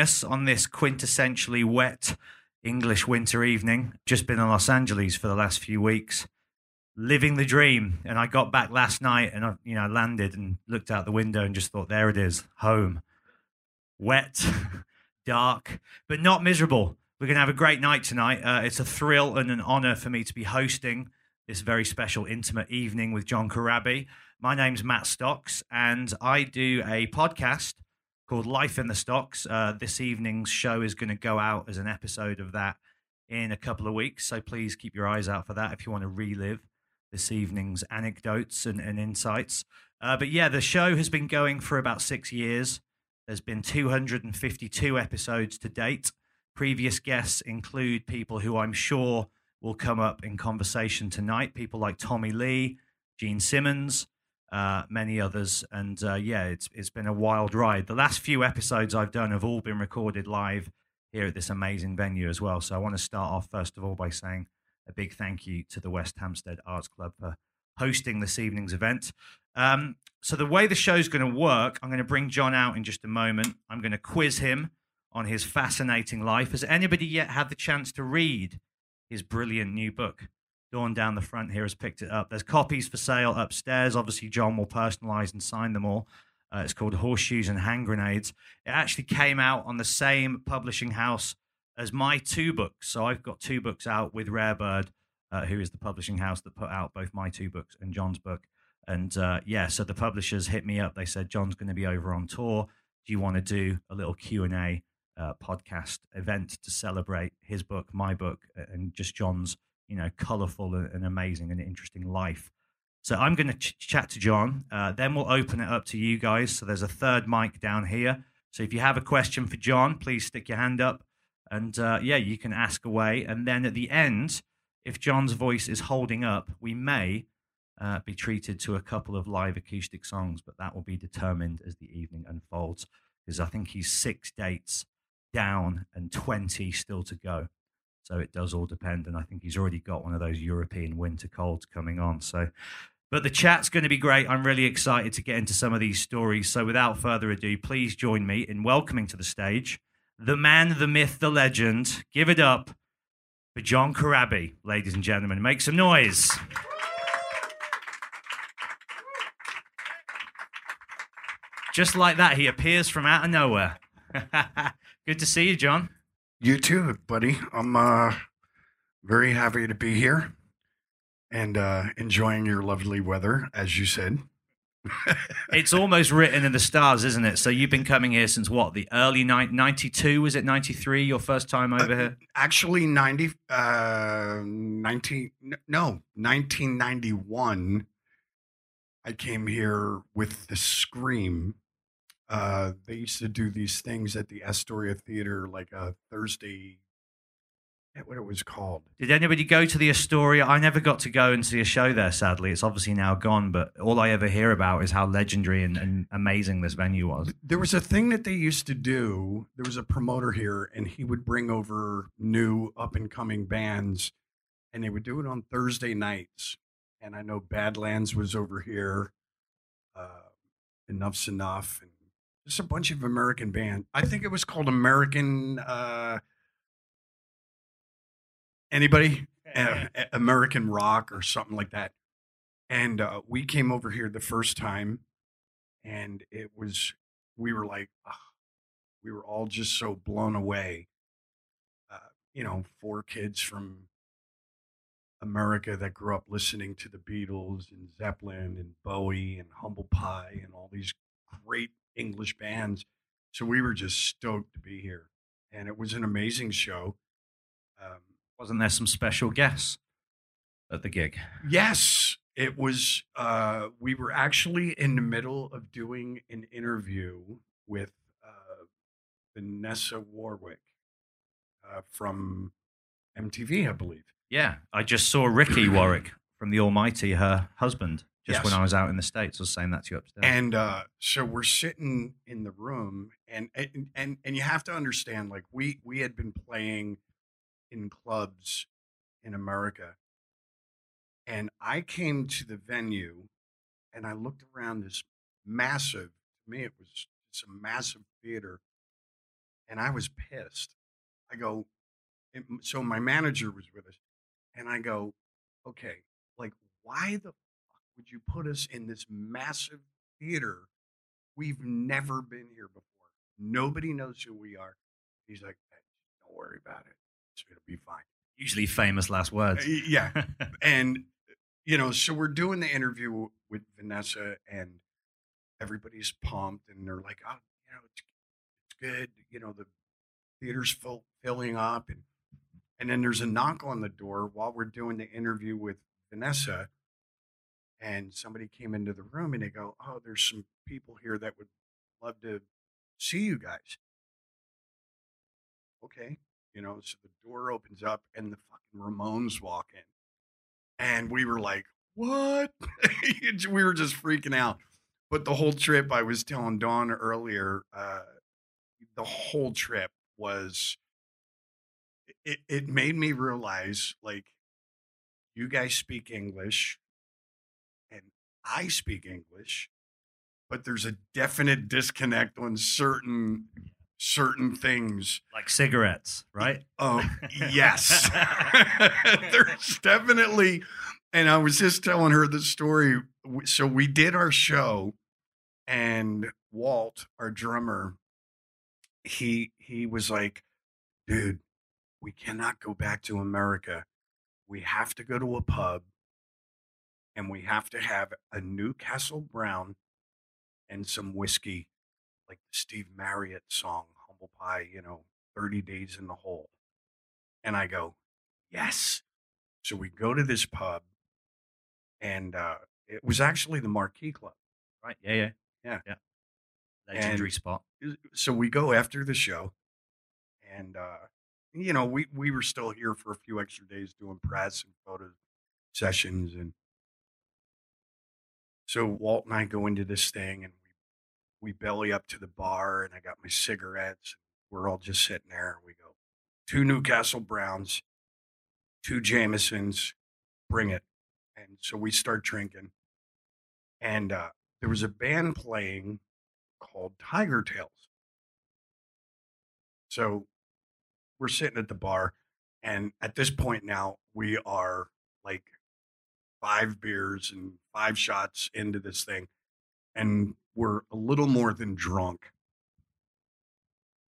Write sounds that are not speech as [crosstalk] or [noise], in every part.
Us on this quintessentially wet English winter evening. Just been in Los Angeles for the last few weeks, living the dream. And I got back last night and I, you know, landed and looked out the window and just thought, there it is, home. Wet, [laughs] dark, but not miserable. We're going to have a great night tonight. Uh, it's a thrill and an honor for me to be hosting this very special, intimate evening with John Corabi. My name's Matt Stocks, and I do a podcast called Life in the Stocks. Uh, this evening's show is going to go out as an episode of that in a couple of weeks. So please keep your eyes out for that if you want to relive this evening's anecdotes and, and insights. Uh, but yeah, the show has been going for about six years. There's been 252 episodes to date. Previous guests include people who I'm sure will come up in conversation tonight. People like Tommy Lee, Gene Simmons, uh, many others. And uh, yeah, it's it's been a wild ride. The last few episodes I've done have all been recorded live here at this amazing venue as well. So I want to start off first of all by saying a big thank you to the West Hampstead Arts Club for hosting this evening's event. Um, so the way the show's going to work, I'm going to bring John out in just a moment. I'm going to quiz him on his fascinating life. Has anybody yet had the chance to read his brilliant new book? Dawn down the front here has picked it up. There's copies for sale upstairs. Obviously, John will personalize and sign them all. Uh, it's called Horseshoes and Hand Grenades. It actually came out on the same publishing house as my two books. So I've got two books out with Rarebird, uh, who is the publishing house that put out both my two books and John's book. And uh, yeah, so the publishers hit me up. They said John's going to be over on tour. Do you want to do a little Q and A uh, podcast event to celebrate his book, my book, and just John's you know colorful and and amazing and interesting life? So I'm going to ch- chat to John. Uh, then we'll open it up to you guys. So there's a third mic down here. So if you have a question for John, please stick your hand up, and uh, yeah, you can ask away. And then at the end, if John's voice is holding up, we may uh, be treated to a couple of live acoustic songs, but that will be determined as the evening unfolds. Because I think he's six dates down and 20 still to go. So it does all depend. And I think he's already got one of those European winter colds coming on. So But the chat's going to be great. I'm really excited to get into some of these stories. So, without further ado, please join me in welcoming to the stage the man, the myth, the legend. Give it up for John Corabi, ladies and gentlemen. Make some noise. Just like that, he appears from out of nowhere. [laughs] Good to see you, John. You too, buddy. I'm uh, very happy to be here and uh, enjoying your lovely weather, as you said. It's almost written in the stars, isn't it? So you've been coming here since what? The early ni- 92, was it 93, your first time over here? Actually, 90, uh, 19, no, 1991, I came here with the Scream. Uh, they used to do these things at the Astoria Theater, like a Thursday, what it was called. Did anybody go to the Astoria? I never got to go and see a show there, sadly. It's obviously now gone, but all I ever hear about is how legendary and, and amazing this venue was. There was a thing that they used to do. There was a promoter here, and he would bring over new up and coming bands, and they would do it on Thursday nights. And I know Badlands was over here. Uh, Enuff Z'Nuff, just a bunch of American band. I think it was called American. Uh, anybody? Uh, American rock or something like that. And uh, we came over here the first time, and it was we were like, we were all just so blown away. Uh, you know, four kids from America that grew up listening to the Beatles and Zeppelin and Bowie and Humble Pie and all these great English bands. So we were just stoked to be here, and it was an amazing show. Um, Wasn't there some special guests at the gig? Yes, it was. Uh, we were actually in the middle of doing an interview with uh, Vanessa Warwick uh, from MTV, I believe. Yeah, I just saw Ricky Warwick from The Almighty, her husband, just when I was out in the States. I was saying that to you upstairs. And uh, so we're sitting in the room, and and and and you have to understand, like we we had been playing in clubs in America, and I came to the venue, and I looked around this massive. To me, it was it's a massive theater, and I was pissed. I go, so my manager was with us, and I go, okay, like why the would you put us in this massive theater? We've never been here before. Nobody knows who we are. He's like, "Hey, don't worry about it. It's gonna be fine. Usually famous last words. Uh, yeah, [laughs] and you know, so we're doing the interview with Vanessa, and everybody's pumped, and they're like, "Oh, you know, it's it's good." You know, the theater's full, filling up, and and then there's a knock on the door while we're doing the interview with Vanessa, and somebody came into the room, and they go, "Oh, there's some people here that would love to see you guys." Okay, you know, so the door opens up, and the fucking Ramones walk in and we were like, "What?" [laughs] we were just freaking out. But the whole trip, I was telling Dawn earlier, uh, the whole trip was. It it made me realize, like, you guys speak English, I speak English, but there's a definite disconnect on certain certain things. like cigarettes, right? Oh, yes. [laughs] [laughs] There's definitely, and I was just telling her the story. So we did our show, and Walt, our drummer, he he was like, "Dude, we cannot go back to America. We have to go to a pub, and we have to have a Newcastle Brown and some whiskey, like the Steve Marriott song, Humble Pie. You know, 30 days in the hole." And I go, yes. So we go to this pub, and uh, it was actually the Marquee Club. Right? Yeah, yeah, Yeah. yeah. Legendary And- spot. So we go after the show, and uh, you know we we were still here for a few extra days doing press and photo sessions, and so Walt and I go into this thing, and we we belly up to the bar, and I got my cigarettes. We're all just sitting there. and We go two Newcastle Browns, two Jamesons, bring it. And so we start drinking. and uh, there was a band playing called Tigertailz. So we're sitting at the bar, and at this point now, we are like five beers and five shots into this thing, and we're a little more than drunk.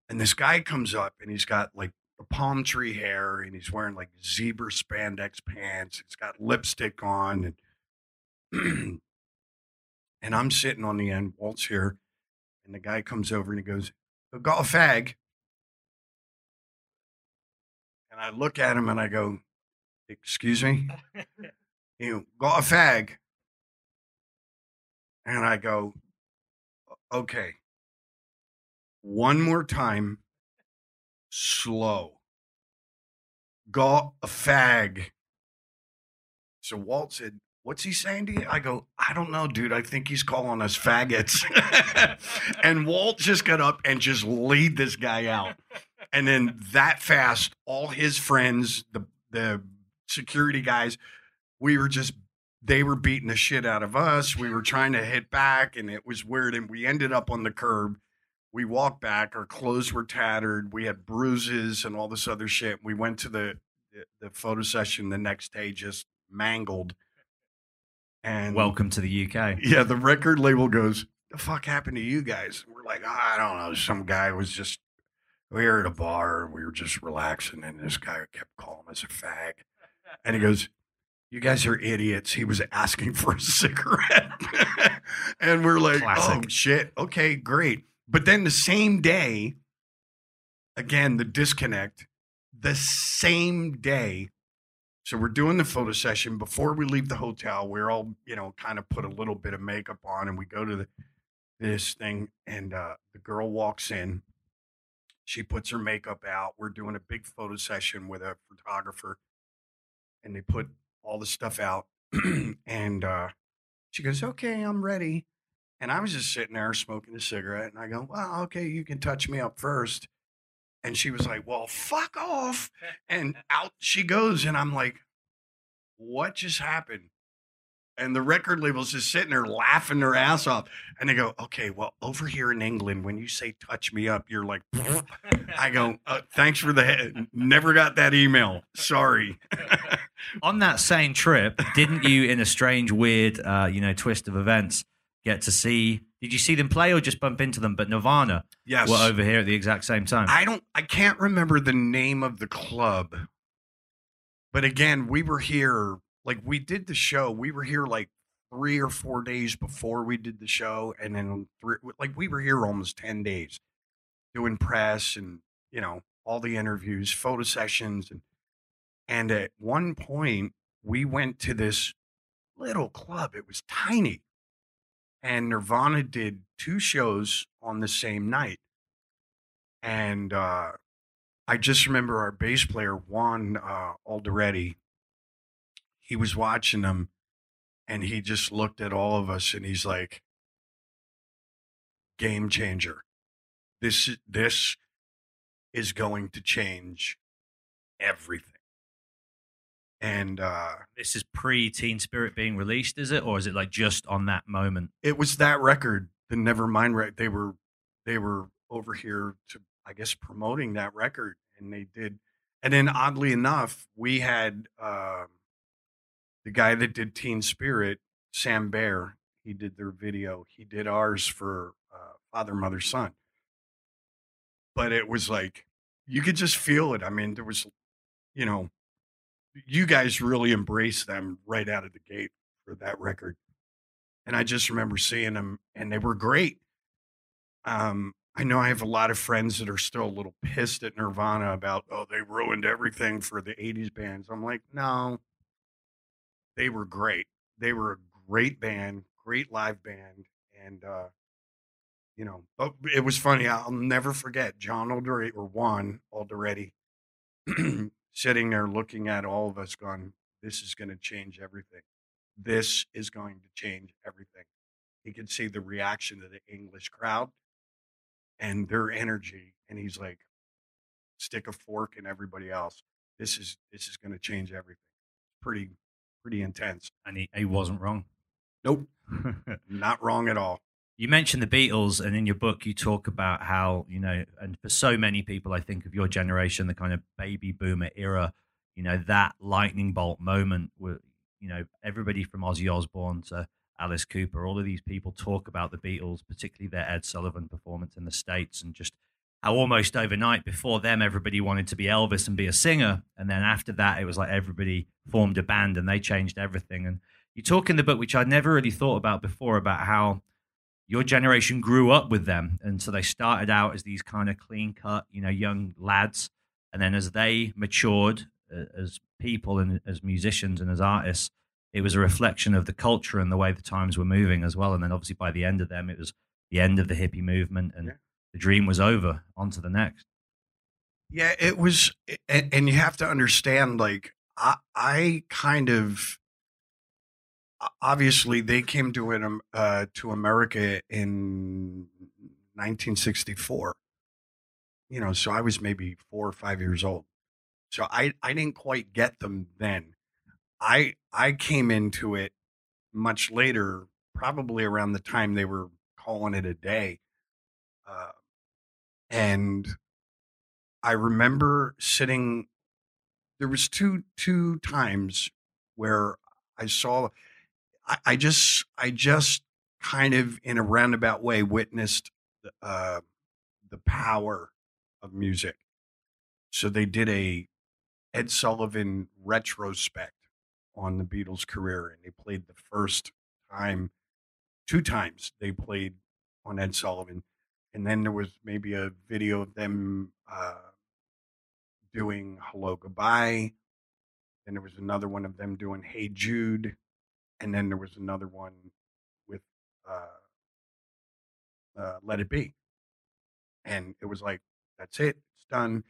And this guy comes up, and he's got like a palm tree hair, and he's wearing like zebra spandex pants. He's got lipstick on, and [clears throat] and I'm sitting on the end, Walt's here, and the guy comes over and he goes, "I "Got a fag?" And I look at him and I go, "Excuse me." [laughs] You got a fag? And I go, "Okay." One more time, slow. Got a fag. So Walt said, What's he saying to you? I go, I don't know, dude. I think he's calling us faggots. [laughs] and Walt just got up and just laid this guy out. And then that fast, all his friends, the the security guys, we were just they were beating the shit out of us. We were trying to hit back, and it was weird. And we ended up on the curb. We walked back. Our clothes were tattered. We had bruises and all this other shit. We went to the the, the photo session the next day, just mangled. And Welcome to the UK. yeah, the record label goes, "The fuck happened to you guys?" And we're like, "Oh, I don't know. Some guy was just we were at a bar, we were just relaxing, and this guy kept calling us a fag." And he goes, "You guys are idiots." He was asking for a [laughs] cigarette, [laughs] and we're like, "Oh shit, okay, great." But then the same day, again, the disconnect. The same day, so we're doing the photo session before we leave the hotel. We're all, you know, kind of put a little bit of makeup on, and we go to the this thing, and uh, the girl walks in. She puts her makeup out. We're doing a big photo session with a photographer, and they put all the stuff out. [clears throat] and uh, she goes, "Okay, I'm ready." And I was just sitting there smoking a cigarette, and I go, "Well, okay, you can touch me up first. And she was like, "Well, fuck off." And out she goes, and I'm like, what just happened? And the record label's just sitting there laughing their ass off. And they go, okay, well, over here in England, when you say touch me up, you're like, [laughs] I go, uh, thanks for the head. Never got that email. Sorry. [laughs] On that same trip, didn't you, in a strange, weird, uh, you know, twist of events, get to see? Did you see them play or just bump into them? But Nirvana yes. were over here at the exact same time. I don't, I can't remember the name of the club. But again, we were here, like, we did the show. We were here like three or four days before we did the show. And then, three, like, we were here almost 10 days doing press and, you know, all the interviews, photo sessions. And, and at one point, we went to this little club. It was tiny. And Nirvana did two shows on the same night. And uh, I just remember our bass player, Juan uh, Alderete, he was watching them and he just looked at all of us and he's like, game changer. This, this is going to change everything. And uh, this is pre Teen Spirit being released, is it? Or is it like just on that moment? it was that record, the Nevermind record. They were they were over here to I guess promoting that record, and they did. And then oddly enough, we had um the guy that did Teen Spirit, Sam Bayer. He did their video. He did ours for uh, Father, Mother, Son. But it was like you could just feel it. I mean, there was, you know, you guys really embraced them right out of the gate for that record. And I just remember seeing them, and they were great. Um, I know I have a lot of friends that are still a little pissed at Nirvana about, oh, they ruined everything for the 80s bands. I'm like, no, they were great. They were a great band, great live band. And, uh, you know, but it was funny. I'll never forget John Alderete or Juan Alderete [clears throat] sitting there looking at all of us going, this is going to change everything. This is going to change everything. He could see the reaction of the English crowd and their energy. And he's like, stick a fork in everybody else. This is this is going to change everything. Pretty pretty intense. And he, he wasn't wrong. Nope. [laughs] Not wrong at all. You mentioned the Beatles, and in your book, you talk about how, you know, and for so many people, I think of your generation, the kind of baby boomer era, you know, that lightning bolt moment where, you know, everybody from Ozzy Osbourne to Alice Cooper, all of these people talk about the Beatles, particularly their Ed Sullivan performance in the States, and just how almost overnight before them, everybody wanted to be Elvis and be a singer. And then after that, it was like everybody formed a band and they changed everything. And you talk in the book, which I'd never really thought about before, about how your generation grew up with them. And so they started out as these kind of clean cut, you know, young lads. And then as they matured uh, as people and as musicians and as artists, it was a reflection of the culture and the way the times were moving as well. And then obviously by the end of them, it was the end of the hippie movement and Yeah. the dream was over. On to the next. Yeah, it was, and, you have to understand, like, I, I kind of, obviously, they came to it, uh, to America in 1964. You know, so I was maybe four or five years old. So I, I didn't quite get them then. I, I came into it much later, probably around the time they were calling it a day. Uh, and I remember sitting. There was two two times where I saw. I, I just I just kind of in a roundabout way witnessed the, uh, the power of music. So they did a Ed Sullivan retrospect on the Beatles' career, and they played the first time, two times they played on Ed Sullivan, and then there was maybe a video of them uh, doing "Hello Goodbye." Then there was another one of them doing "Hey Jude," and then there was another one with uh, uh, "Let It Be." And it was like, "That's it, it's done."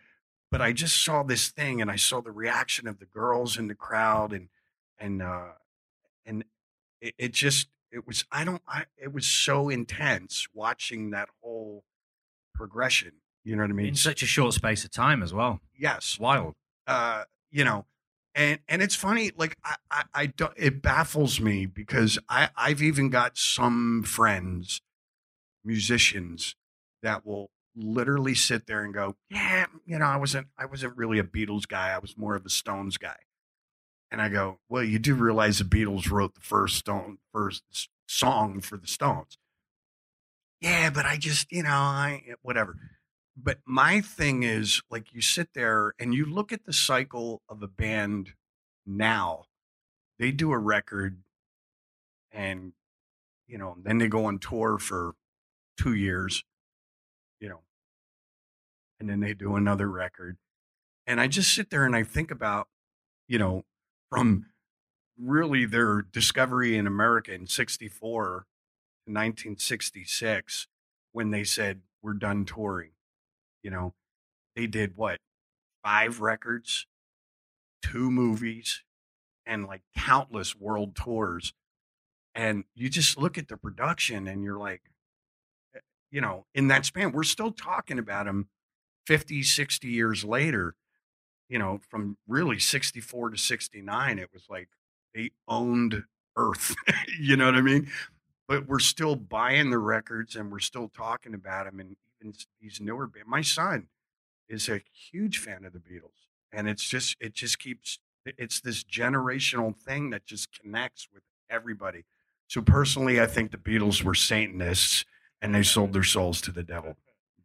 But I just saw this thing, and I saw the reaction of the girls in the crowd, and and uh, and it, it just it was I don't I it was so intense watching that whole progression. You know what I mean? In such a short space of time as well. yes, wild. uh, you know, and and it's funny. Like I, I, I don't. It baffles me because I, I've even got some friends, musicians, that will literally sit there and go, "Yeah, you know, I wasn't, I wasn't really a Beatles guy. I was more of a Stones guy." And I go, "Well, you do realize the Beatles wrote the first Stone first song for the Stones." Yeah, but I just, you know, I whatever but my thing is like you sit there and you look at the cycle of a band now they do a record and you know then they go on tour for two years you know and then they do another record and i just sit there and i think about you know from really their discovery in america in 64 to 1966 when they said we're done touring you know they did what five records two movies and like countless world tours and you just look at the production and you're like eh, you know in that span we're still talking about them 50 60 years later you know from really 64 to 69 it was like they owned earth [laughs] you know what i mean? But we're still buying the records and we're still talking about them and even these newer ba- my son is a huge fan of the beatles and it's just it just keeps it's this generational thing that just connects with everybody so personally i think the beatles were satanists and they sold their souls to the devil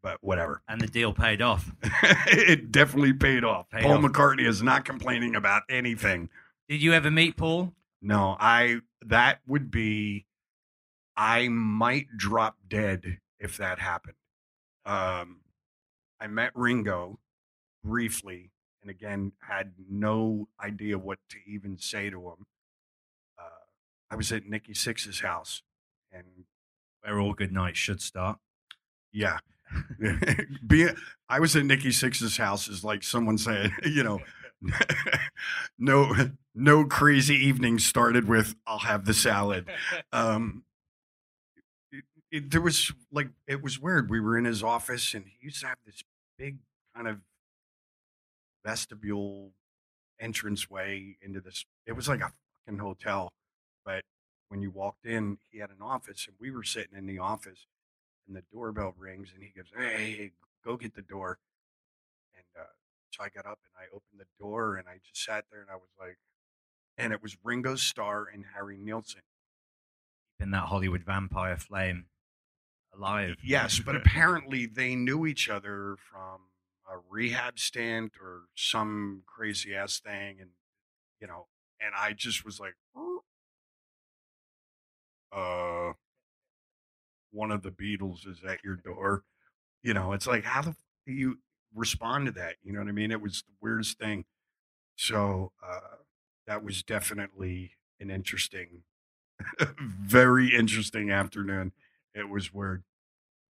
but whatever And the deal paid off. [laughs] it definitely paid off Paid paul off. mccartney is not complaining about anything Did you ever meet Paul? no i that would be i might drop dead if that happened um i met ringo briefly and again had no idea what to even say to him. Uh, i was at nikki sixx's house and Where all good nights should start. yeah. [laughs] [laughs] Being i was at nikki sixx's house is like someone said [laughs] you know no no crazy evening started with i'll have the salad um it, there was like it was weird we were in his office and he used to have this big kind of vestibule entranceway into this it was like a fucking hotel but when you walked in, he had an office, and we were sitting in the office, and the doorbell rings, and he goes, "Hey, go get the door." And uh, so I got up and I opened the door, and I just sat there, and I was like, and it was Ringo Starr and Harry Nilsson. In that Hollywood vampire flame alive. Yes, but apparently they knew each other from a rehab stint or some crazy ass thing, and you know, and I just was like, uh, one of the Beatles is at your door. You know, it's like how the f- do you respond to that? You know what I mean? It was the weirdest thing. So uh, that was definitely an interesting, [laughs] very interesting afternoon. It was weird.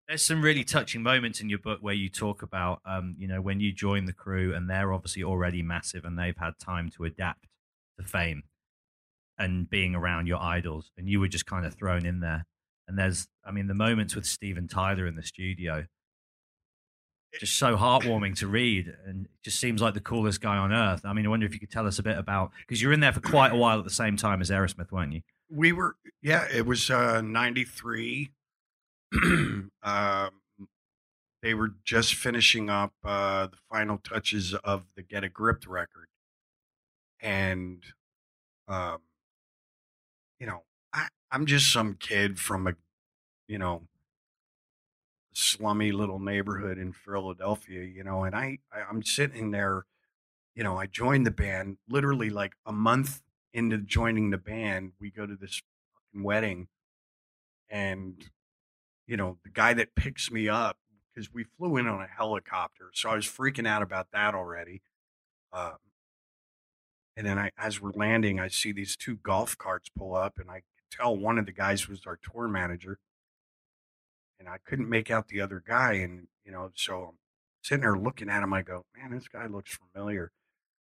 There's some really touching moments in your book where you talk about, um, you know, when you join the Crüe and they're obviously already massive and they've had time to adapt to fame and being around your idols, and you were just kind of thrown in there. And there's, I mean, the moments with Steven Tyler in the studio, just so heartwarming to read, and it just seems like the coolest guy on earth. I mean, I wonder if you could tell us a bit about because you're in there for quite a while at the same time as Aerosmith, weren't you? We were, yeah, it was uh, 93. [clears throat] um, they were just finishing up uh, the final touches of the Get a Grip record. And, um, you know, I, I'm just some kid from a, you know, slummy little neighborhood in Philadelphia, you know, and I, I I'm sitting there, you know, I joined the band literally like a month into joining the band. We go to this fucking wedding, and you know, the guy that picks me up because we flew in on a helicopter, so I was freaking out about that already. Um, and then I, as we're landing, I see these two golf carts pull up, and I tell one of the guys was our tour manager and I couldn't make out the other guy. And, you know, so I'm sitting there looking at him. I go, man, this guy looks familiar.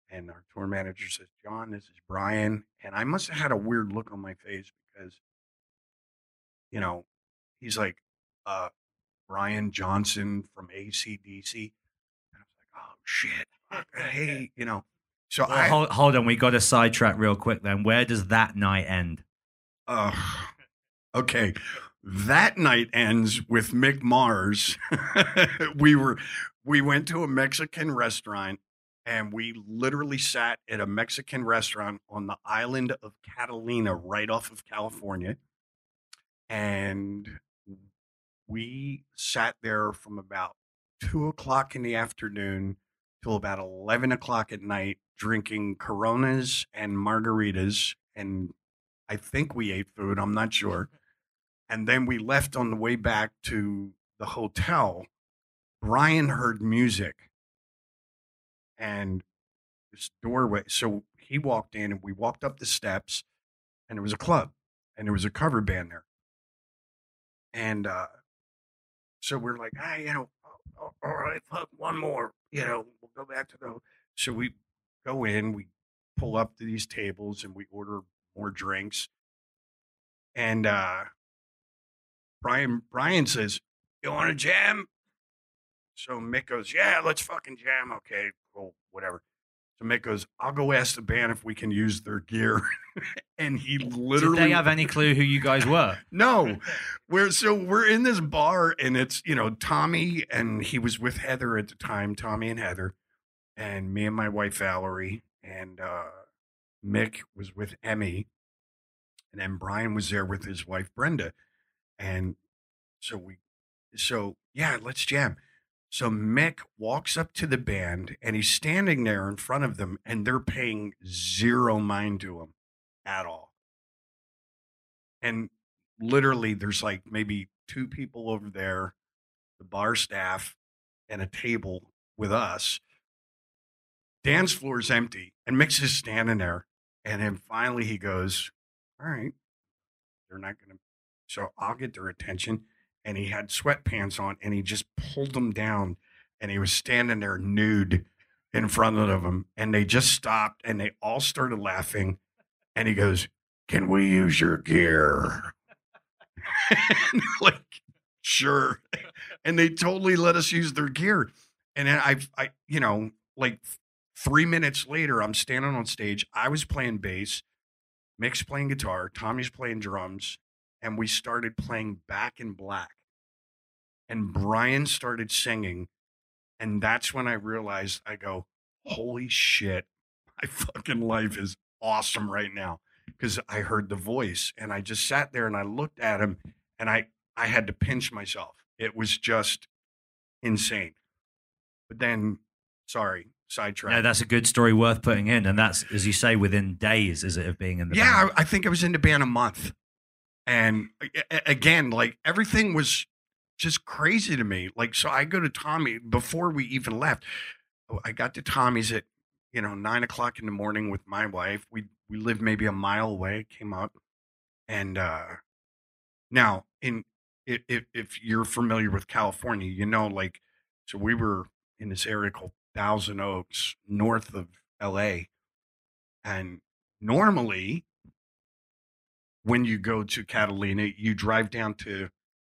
And our tour manager says, John, this is Brian. And I must have had a weird look on my face because, you know, he's like, uh, Brian Johnson from ACDC. And I was like, oh, shit. Hey, you know, so Well, I, hold, hold on, we got to sidetrack real quick. Then, where does that night end? Uh, okay. That night ends with Mick Mars. [laughs] we were we went to a Mexican restaurant and we literally sat at a Mexican restaurant on the island of Catalina, right off of California. And we sat there from about two o'clock in the afternoon till about 11 o'clock at night, drinking Coronas and margaritas. And I think we ate food, I'm not sure. [laughs] And then we left on the way back to the hotel. Brian heard music and this doorway. So he walked in and we walked up the steps and there was a club and there was a cover band there. And uh, so we're like, ah, you know, "Oh, all right, fuck, one more, you know, we'll go back to the. So we go in, we pull up to these tables and we order more drinks. And uh, Brian Brian says, "You want to jam?" So Mick goes, "Yeah, let's fucking jam." Okay, cool, whatever. So Mick goes, "I'll go ask the band if we can use their gear," [laughs] and he literally Did they have any clue who you guys were? [laughs] no, we're so we're in this bar and it's you know Tommy and he was with Heather at the time, Tommy and Heather, and me and my wife Valerie and uh, Mick was with Emmy, and then Brian was there with his wife Brenda, and so we, so yeah, let's jam. So Mick walks up to the band and he's standing there in front of them and they're paying zero mind to him at all. And literally there's like maybe two people over there, the bar staff, and a table with us. Dance floor is empty, and Mix is standing there. And then finally he goes, All right, they're not going to. So I'll get their attention. And he had sweatpants on, and he just pulled them down, and he was standing there nude in front of them. And they just stopped, and they all started laughing. And he goes, Can we use your gear? [laughs] like, sure. And they totally let us use their gear. And then I, I, you know, like three minutes later, I'm standing on stage. I was playing bass. Mick's playing guitar, Tommy's playing drums, and we started playing Back in Black. And Brian started singing, and that's when I realized I go, "Holy shit, [laughs] my fucking life is awesome right now." Because I heard the voice, and I just sat there and I looked at him, and I I had to pinch myself. It was just insane. But then, sorry, sidetrack. No, that's a good story worth putting in, and that's as you say, within days, is it of being in the yeah, band? I, I think I was in the band a month, and again, like everything was just crazy to me. Like, so I go to Tommy before we even left. oh, I got to Tommy's at you know nine o'clock in the morning with my wife. We we lived maybe a mile away. Came up, and uh now in if, if you're familiar with California, you know like so we were in this area called Thousand Oaks, north of L.A. And normally, when you go to Catalina, you drive down to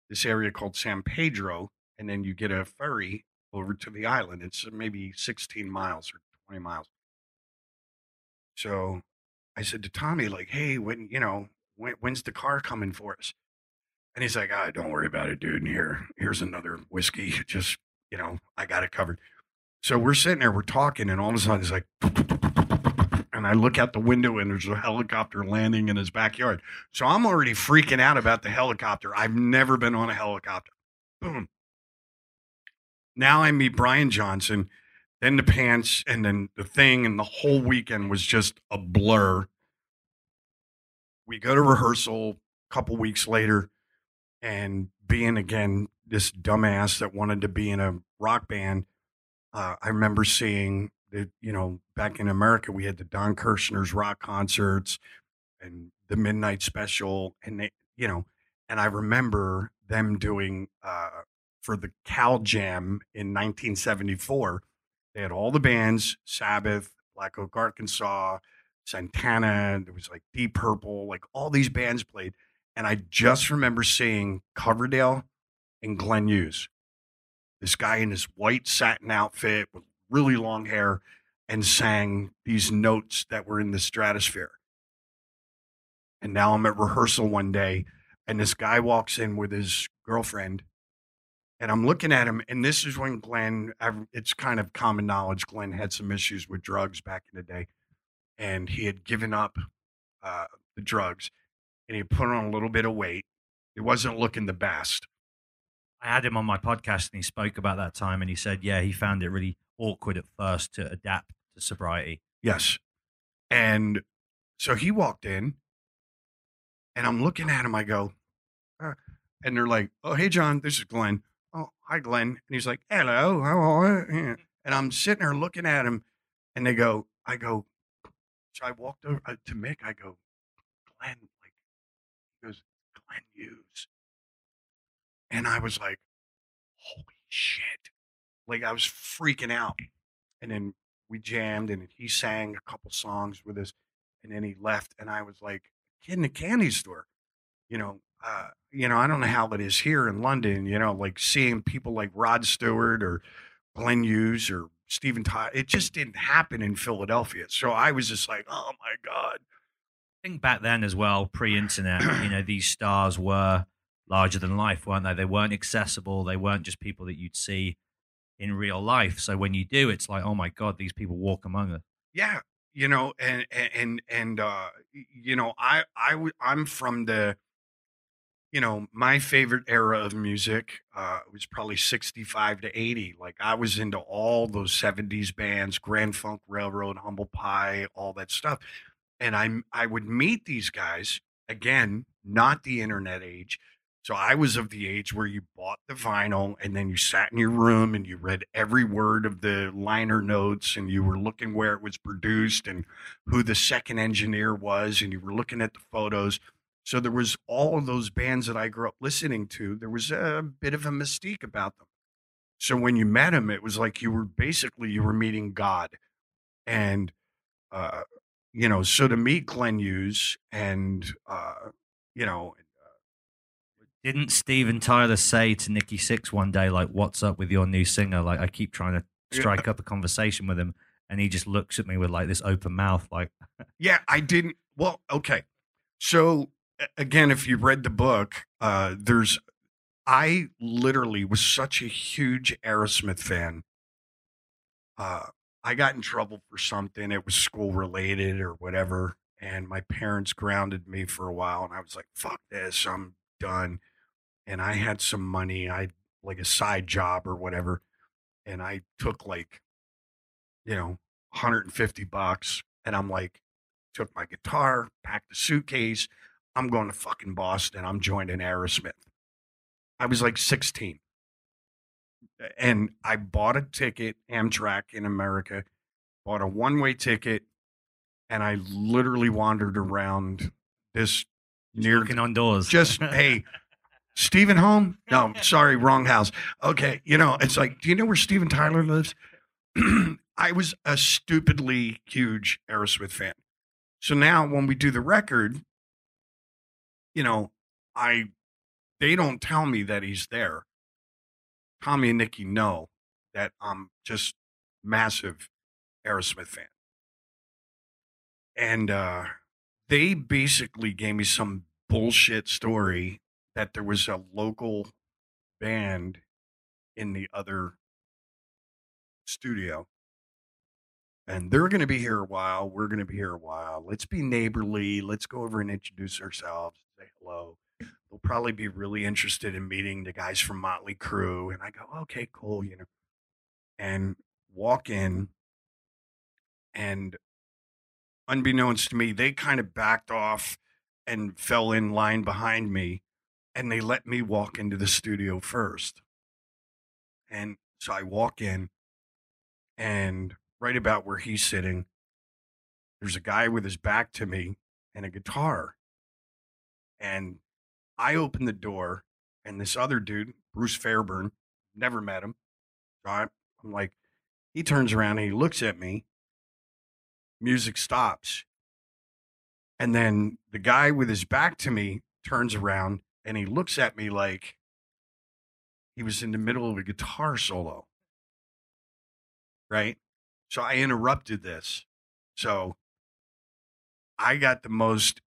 this area called San Pedro, and then you get a ferry over to the island. It's maybe 16 miles or 20 miles. So I said to Tommy, like, hey, when, you know, when, when's the car coming for us? And he's like, ah, don't worry about it, dude. Here, here's another whiskey. [laughs] Just, you know, I got it covered. So we're sitting there, we're talking, and all of a sudden it's like, and I look out the window and there's a helicopter landing in his backyard. So I'm already freaking out about the helicopter. I've never been on a helicopter. Boom. Now I meet Brian Johnson, then the pants, and then the thing, and the whole weekend was just a blur. We go to rehearsal a couple weeks later, and being again this dumbass that wanted to be in a rock band, uh, I remember seeing you know back in America we had the Don Kirshner's rock concerts and the Midnight Special, and they you know, and I remember them doing uh, for the Cal Jam in 1974. They had all the bands: Sabbath, Black Oak, Arkansas, Santana. There was like Deep Purple, like all these bands played, and I just remember seeing Coverdale and Glenn Hughes this guy in his white satin outfit with really long hair and sang these notes that were in the stratosphere. And now I'm at rehearsal one day, and this guy walks in with his girlfriend, and I'm looking at him. And this is when Glenn, it's kind of common knowledge, Glenn had some issues with drugs back in the day, and he had given up uh, the drugs and he put on a little bit of weight. It wasn't looking the best. I had him on my podcast, and he spoke about that time, and he said, yeah, he found it really awkward at first to adapt to sobriety. Yes. And so he walked in and I'm looking at him. I go, uh, and they're like, oh, hey, John, this is Glenn. Oh, hi, Glenn. And he's like, hello, how are you? And I'm sitting there looking at him and they go, I go, so I walked over uh, to Mick. I go, Glenn, like, he goes, Glenn Hughes. And I was like, holy shit. Like, I was freaking out. And then we jammed and he sang a couple songs with us and then he left and i was like kid in a candy store you know uh, you know i don't know how it is here in london you know like seeing people like rod stewart or glenn hughes or stephen todd it just didn't happen in philadelphia so i was just like oh my god I think back then as well, pre-internet, you know, these stars were larger than life, weren't they? They weren't accessible. They weren't just people that you'd see in real life. So when you do, it's like, oh my god, these people walk among us. yeah you know and and and, uh you know i i w- i'm from the you know my favorite era of music uh was probably 65 to 80 like i was into all those 70s bands grand funk railroad humble pie all that stuff and i i would meet these guys again not the internet age so I was of the age where you bought the vinyl and then you sat in your room and you read every word of the liner notes and you were looking where it was produced and who the second engineer was and you were looking at the photos. So there was all of those bands that I grew up listening to. There was a bit of a mystique about them. So when you met them, it was like you were basically you were meeting God. And uh, you know, so to meet Glenn Hughes and uh, you know, Didn't Steven Tyler say to Nikki Sixx one day, like, "What's up with your new singer?" Like, I keep trying to strike up a conversation with him, and he just looks at me with like this open mouth, like, [laughs] Yeah, I didn't. Well, okay. So again, if you read the book, uh, there's I literally was such a huge Aerosmith fan. Uh, I got in trouble for something. It was school related or whatever, and my parents grounded me for a while. And I was like, "Fuck this! I'm done." And I had some money. I like a side job or whatever, and I took like, you know, 150 bucks, and I'm like, took my guitar, packed a suitcase. I'm going to fucking Boston. I'm joining Aerosmith. I was like 16. And I bought a ticket, Amtrak in America, bought a one way ticket, and I literally wandered around this near Knocking on doors. just hey [laughs] Steven home? [laughs] No, sorry, wrong house. Okay, you know, it's like, do you know where Steven Tyler lives? [clears throat] I was a stupidly huge Aerosmith fan. So now when we do the record, you know, I they don't tell me that he's there. Tommy and Nikki know that I'm just massive Aerosmith fan. And uh they basically gave me some bullshit story that there was a local band in the other studio. And they're going to be here a while we're going to be here a while let's be neighborly let's go over and introduce ourselves say hello. They'll probably be really interested in meeting the guys from motley crue and i go okay cool you know and walk in and unbeknownst to me they kind of backed off and fell in line behind me and they let me walk into the studio first. And so I walk in, and right about where he's sitting, there's a guy with his back to me and a guitar. And I open the door, and this other dude, Bruce Fairbairn, never met him. I, I'm like, he turns around and he looks at me. Music stops. And then the guy with his back to me turns around and he looks at me like he was in the middle of a guitar solo. Right? So I interrupted this. So I got the most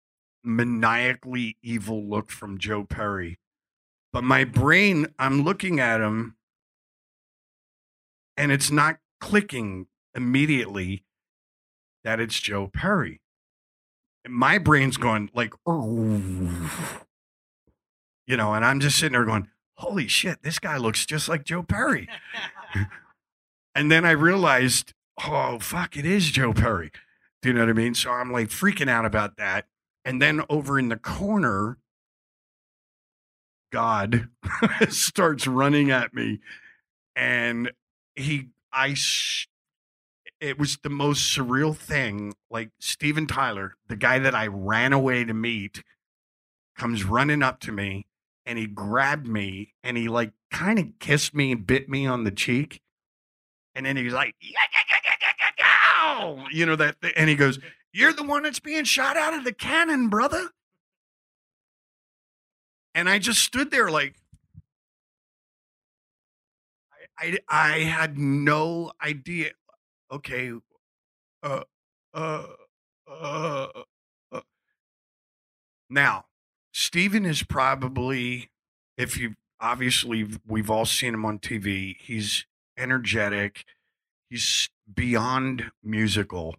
maniacally evil look from Joe Perry. But my brain, I'm looking at him and it's not clicking immediately that it's Joe Perry. And my brain's going like, oh, [laughs] you know, and I'm just sitting there going, holy shit, this guy looks just like Joe Perry. [laughs] and then I realized, oh, fuck, it is Joe Perry. Do you know what I mean? So I'm like freaking out about that. And then over in the corner, God [laughs] starts running at me. And he, I, sh- it was the most surreal thing. Like Steven Tyler, the guy that I ran away to meet, comes running up to me and he grabbed me and he like kind of kissed me and bit me on the cheek. And then he was like, you know that, and he goes, "You're the one that's being shot out of the cannon, brother." And I just stood there like, I, I, I had no idea. Okay, uh, uh, uh, uh. Now, Steven is probably, if you obviously we've all seen him on TV, he's energetic, he's beyond musical,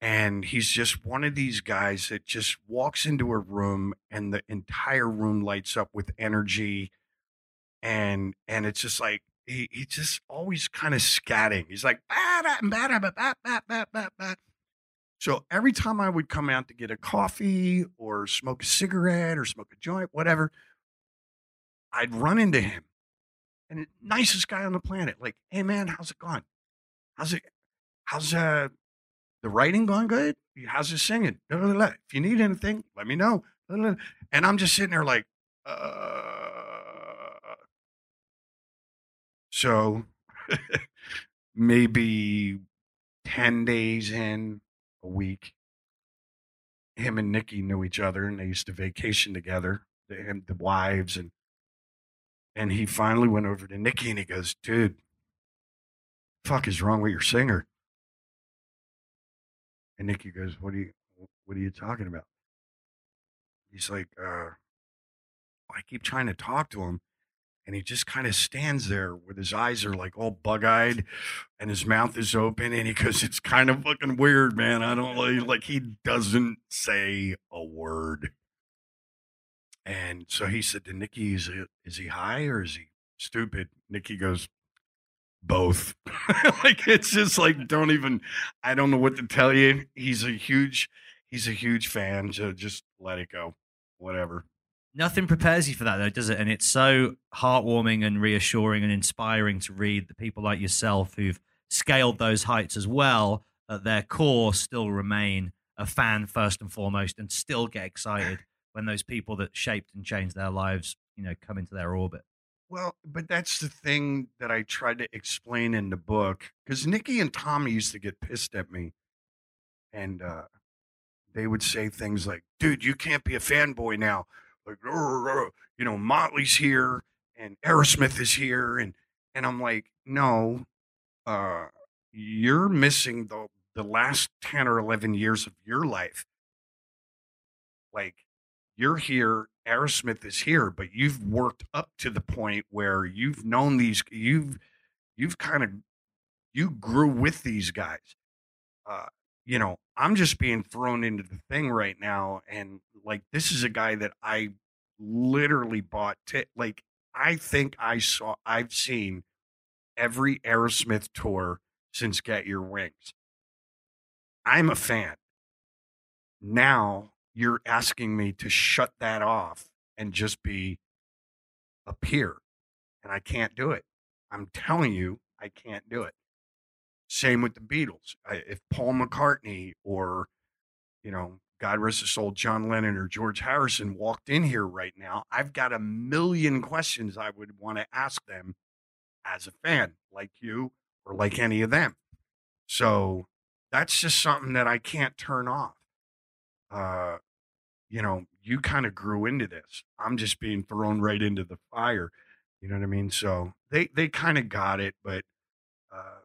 and he's just one of these guys that just walks into a room and the entire room lights up with energy, and and it's just like he he just always kind of scatting. He's like. So every time I would come out to get a coffee or smoke a cigarette or smoke a joint, whatever, I'd run into him. And the nicest guy on the planet. Like, hey man, how's it going? How's it how's uh the writing going good? How's the singing? Blah, blah, blah. If you need anything, let me know. And I'm just sitting there like, uh so [laughs] maybe 10 days in, a week, him and Nikki knew each other and they used to vacation together, the, him, the wives. And, and he finally went over to Nikki and he goes, dude, fuck is wrong with your singer? And Nikki goes, what are you, what are you talking about? he's like, uh, I keep trying to talk to him. And he just kind of stands there with his eyes are like all bug eyed and his mouth is open. And he goes, It's kind of fucking weird, man. I don't like, like, he doesn't say a word. And so he said to Nikki, Is, it, is he high or is he stupid? Nikki goes, Both. [laughs] like, it's just like, don't even, I don't know what to tell you. He's a huge, he's a huge fan. So just let it go. Whatever. Nothing prepares you for that, though, does it? And it's so heartwarming and reassuring and inspiring to read the people like yourself who've scaled those heights as well, at their core, still remain a fan first and foremost and still get excited when those people that shaped and changed their lives, you know, come into their orbit. Well, but that's the thing that I tried to explain in the book because Nikki and Tommy used to get pissed at me, and uh, they would say things like, "Dude, you can't be a fanboy now." Like, you know, Motley's here and Aerosmith is here, and and I'm like, no, uh, you're missing the the last ten or eleven years of your life. Like, you're here, Aerosmith is here, but you've worked up to the point where you've known these, you've you've kind of you grew with these guys. Uh, you know, I'm just being thrown into the thing right now, and like this is a guy that I literally bought. T- like I think I saw, I've seen every Aerosmith tour since Get Your Wings. I'm a fan. Now you're asking me to shut that off and just be a peer, and I can't do it. I'm telling you, I can't do it. Same with the Beatles. If Paul McCartney or, you know, God rest his soul, John Lennon or George Harrison walked in here right now, I've got a million questions I would want to ask them as a fan, like you or like any of them. So that's just something that I can't turn off. Uh, you know, you kind of grew into this. I'm just being thrown right into the fire. You know what I mean? So they they kind of got it, but uh,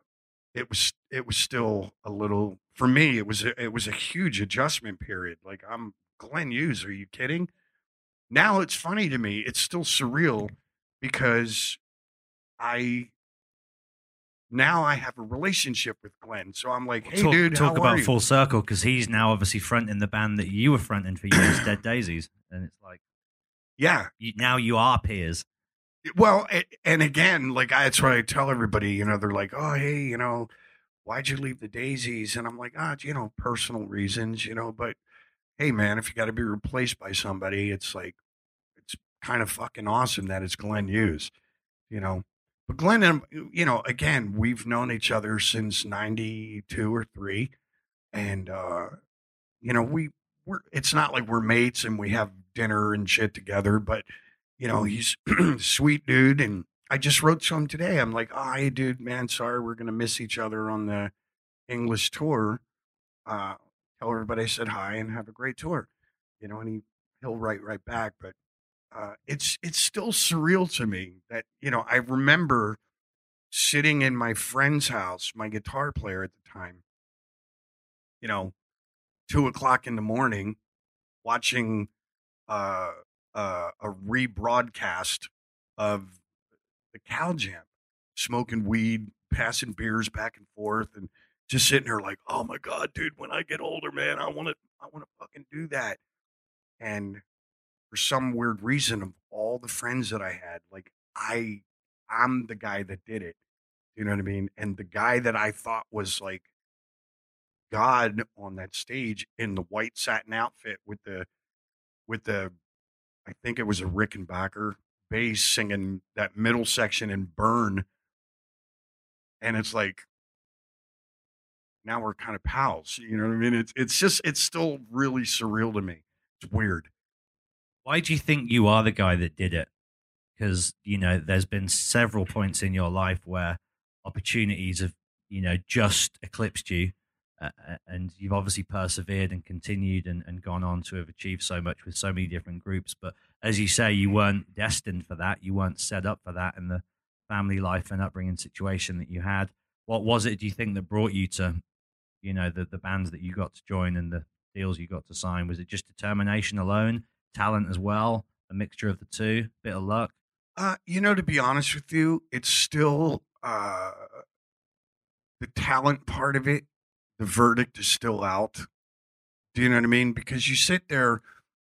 it was it was still a little for me. It was a, it was a huge adjustment period. Like I'm Glenn Hughes. Are you kidding? Now it's funny to me. It's still surreal because I now I have a relationship with Glenn. So I'm like, hey, talk, dude, talk about full circle because he's now obviously fronting the band that you were fronting for years, Dead [clears throat] Daisies, and it's like yeah. you, now you are peers. Well, and again, like I, that's what I tell everybody. You know, they're like, "Oh, hey, you know, why'd you leave the Daisies?" And I'm like, "Ah, you know, personal reasons, you know." But hey, man, if you got to be replaced by somebody, it's like it's kind of fucking awesome that it's Glenn Hughes, you know. But Glenn and you know, again, we've known each other since '92 or three, and uh, you know, we we're. It's not like we're mates and we have dinner and shit together, but you know, he's [clears throat] sweet dude. And I just wrote to him today. I'm like, oh, hey, dude, man, sorry, we're gonna miss each other on the English tour. Uh, tell everybody I said hi and have a great tour. You know, and he he'll write right back. But uh, it's it's still surreal to me that you know I remember sitting in my friend's house, my guitar player at the time. You know, two o'clock in the morning, watching uh, uh, a rebroadcast of the Cal Jam, smoking weed, passing beers back and forth, and just sitting there like, oh my god, dude, when I get older, man, I want to, I want to fucking do that. And for some weird reason, of all the friends that I had, like I, I'm the guy that did it. You know what I mean? And the guy that I thought was like God on that stage in the white satin outfit with the, with the, I think it was a Rickenbacker bass singing that middle section in Burn. And it's like, now we're kind of pals. You know what I mean? It's it's just it's still really surreal to me. It's weird. Why do you think you are the guy that did it? Because you know, there's been several points in your life where opportunities have, you know, just eclipsed you, uh, and you've obviously persevered and continued and, and gone on to have achieved so much with so many different groups. But as you say, you weren't destined for that. You weren't set up for that in the family life and upbringing situation that you had. What was it? Do you think that brought you to, you know, the the bands that you got to join and the deals you got to sign? Was it just determination alone talent as well, a mixture of the two, bit of luck. Uh, you know, to be honest with you, it's still uh, the talent part of it. The verdict is still out. Do you know what I mean? Because you sit there,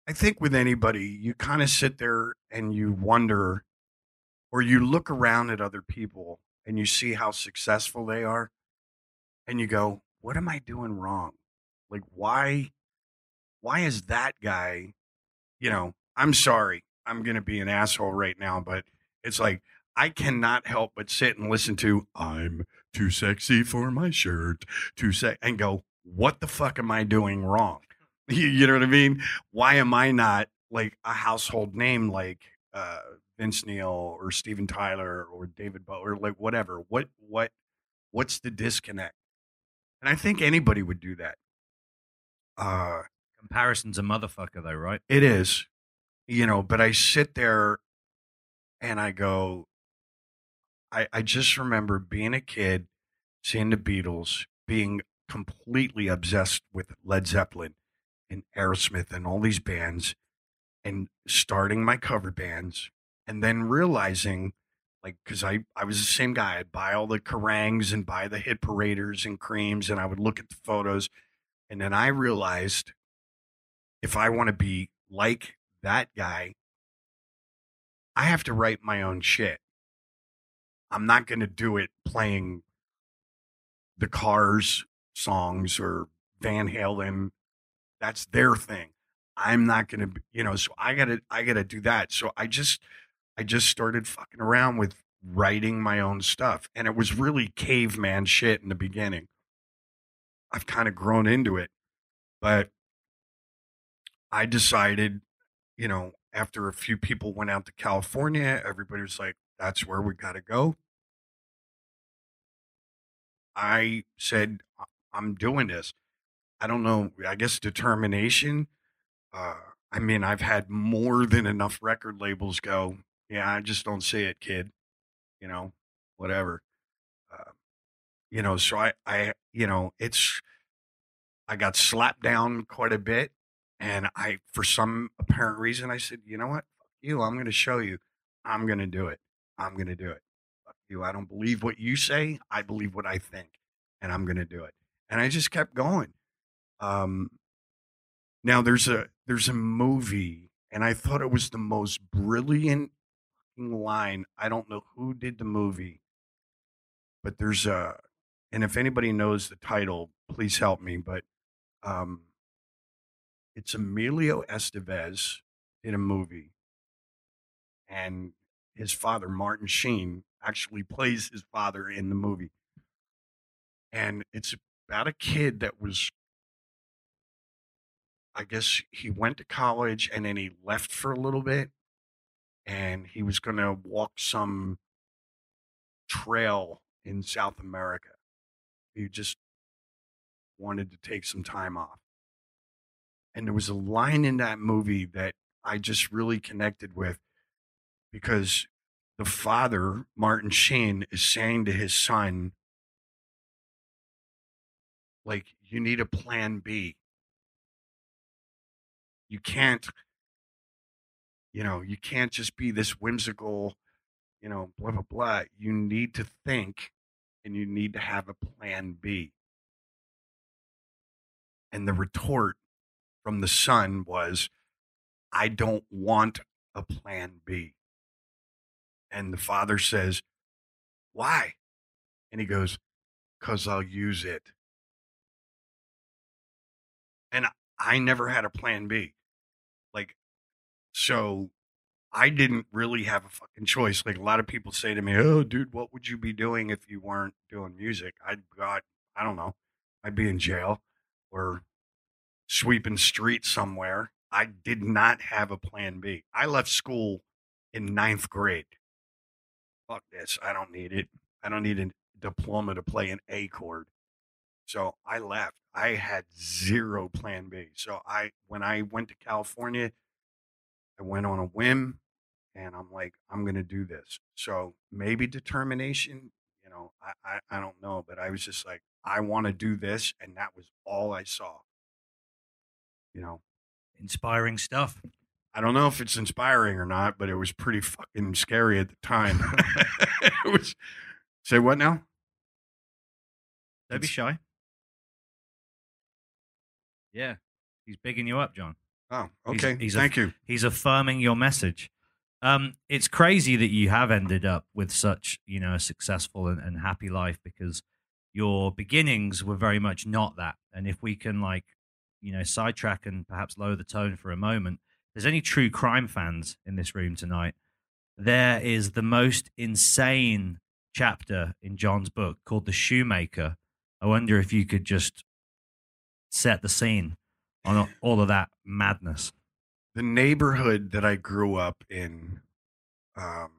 I think with anybody, you kind of sit there and you wonder, or you look around at other people and you see how successful they are, and you go, "What am I doing wrong? Like, why, why is that guy?" You know, I'm sorry, I'm gonna be an asshole right now, but it's like I cannot help but sit and listen to "I'm too sexy for my shirt," too sex, and go, "What the fuck am I doing wrong?" [laughs] You, you know what I mean? Why am I not like a household name like uh, Vince Neil or Steven Tyler or David Butler, or like whatever? What what what's the disconnect? And I think anybody would do that. Uh, Comparison's a motherfucker, though, right? it is, you know, but I sit there and I go, I, I just remember being a kid, seeing the Beatles, being completely obsessed with Led Zeppelin and Aerosmith and all these bands, and starting my cover bands, and then realizing, like, because I, I was the same guy, I'd buy all the Kerrangs and buy the hit paraders and Creems, and I would look at the photos, and then I realized if I want to be like that guy, I have to write my own shit. I'm not going to do it playing the Cars songs or Van Halen. That's their thing. I'm not going to, you know, so I got to I got to do that. So I just I just started fucking around with writing my own stuff and it was really caveman shit in the beginning. I've kind of grown into it. But I decided, you know, after a few people went out to California, everybody was like, that's where we got to go. I said, "I- I'm doing this. I don't know, I guess determination. Uh, I mean, I've had more than enough record labels go, yeah, I just don't see it, kid. You know, whatever. Uh, you know, so I, I, you know, it's, I got slapped down quite a bit. And I, for some apparent reason, I said, you know what? You. I'm going to show you. I'm going to do it. I'm going to do it. Fuck you. I don't believe what you say. I believe what I think. And I'm going to do it. And I just kept going. Um, now there's a there's a movie, and I thought it was the most brilliant line. I don't know who did the movie, but there's a, and if anybody knows the title, please help me. But um, it's Emilio Estevez in a movie, and his father Martin Sheen actually plays his father in the movie, and it's about a kid that was. I guess he went to college and then he left for a little bit and he was going to walk some trail in South America. He just wanted to take some time off. And there was a line in that movie that I just really connected with because the father, Martin Sheen, is saying to his son, like, you need a plan B. You can't you know, you can't just be this whimsical, you know, blah, blah, blah. You need to think and you need to have a plan B. And the retort from the son was, I don't want a plan B. And the father says, Why? And he goes, Because I'll use it. And I never had a plan B. Like, so I didn't really have a fucking choice. Like a lot of people say to me, "Oh, dude, what would you be doing if you weren't doing music?" I'd got, I don't know, I'd be in jail or sweeping streets somewhere. I did not have a plan B. I left school in ninth grade. Fuck this. I don't need it. I don't need a diploma to play an A chord. So I left. I had zero plan B. So I, when I went to California, I went on a whim and I'm like, I'm going to do this. So maybe determination, you know, I, I, I don't know, but I was just like, I want to do this. And that was all I saw, you know? Inspiring stuff. I don't know if it's inspiring or not, but it was pretty fucking scary at the time. [laughs] [laughs] it was. Say what now? Don't be It's- shy. Yeah, he's bigging you up, John. Oh, He's- okay. he's a- Thank you. He's affirming your message. Um, it's crazy that you have ended up with such, you know, a successful and, and happy life because your beginnings were very much not that. And if we can, like, you know, sidetrack and perhaps lower the tone for a moment, there's any true crime fans in this room tonight, there is the most insane chapter in John's book called The Shoemaker. I wonder if you could just set the scene on all of that madness. the neighborhood that I grew up in, um,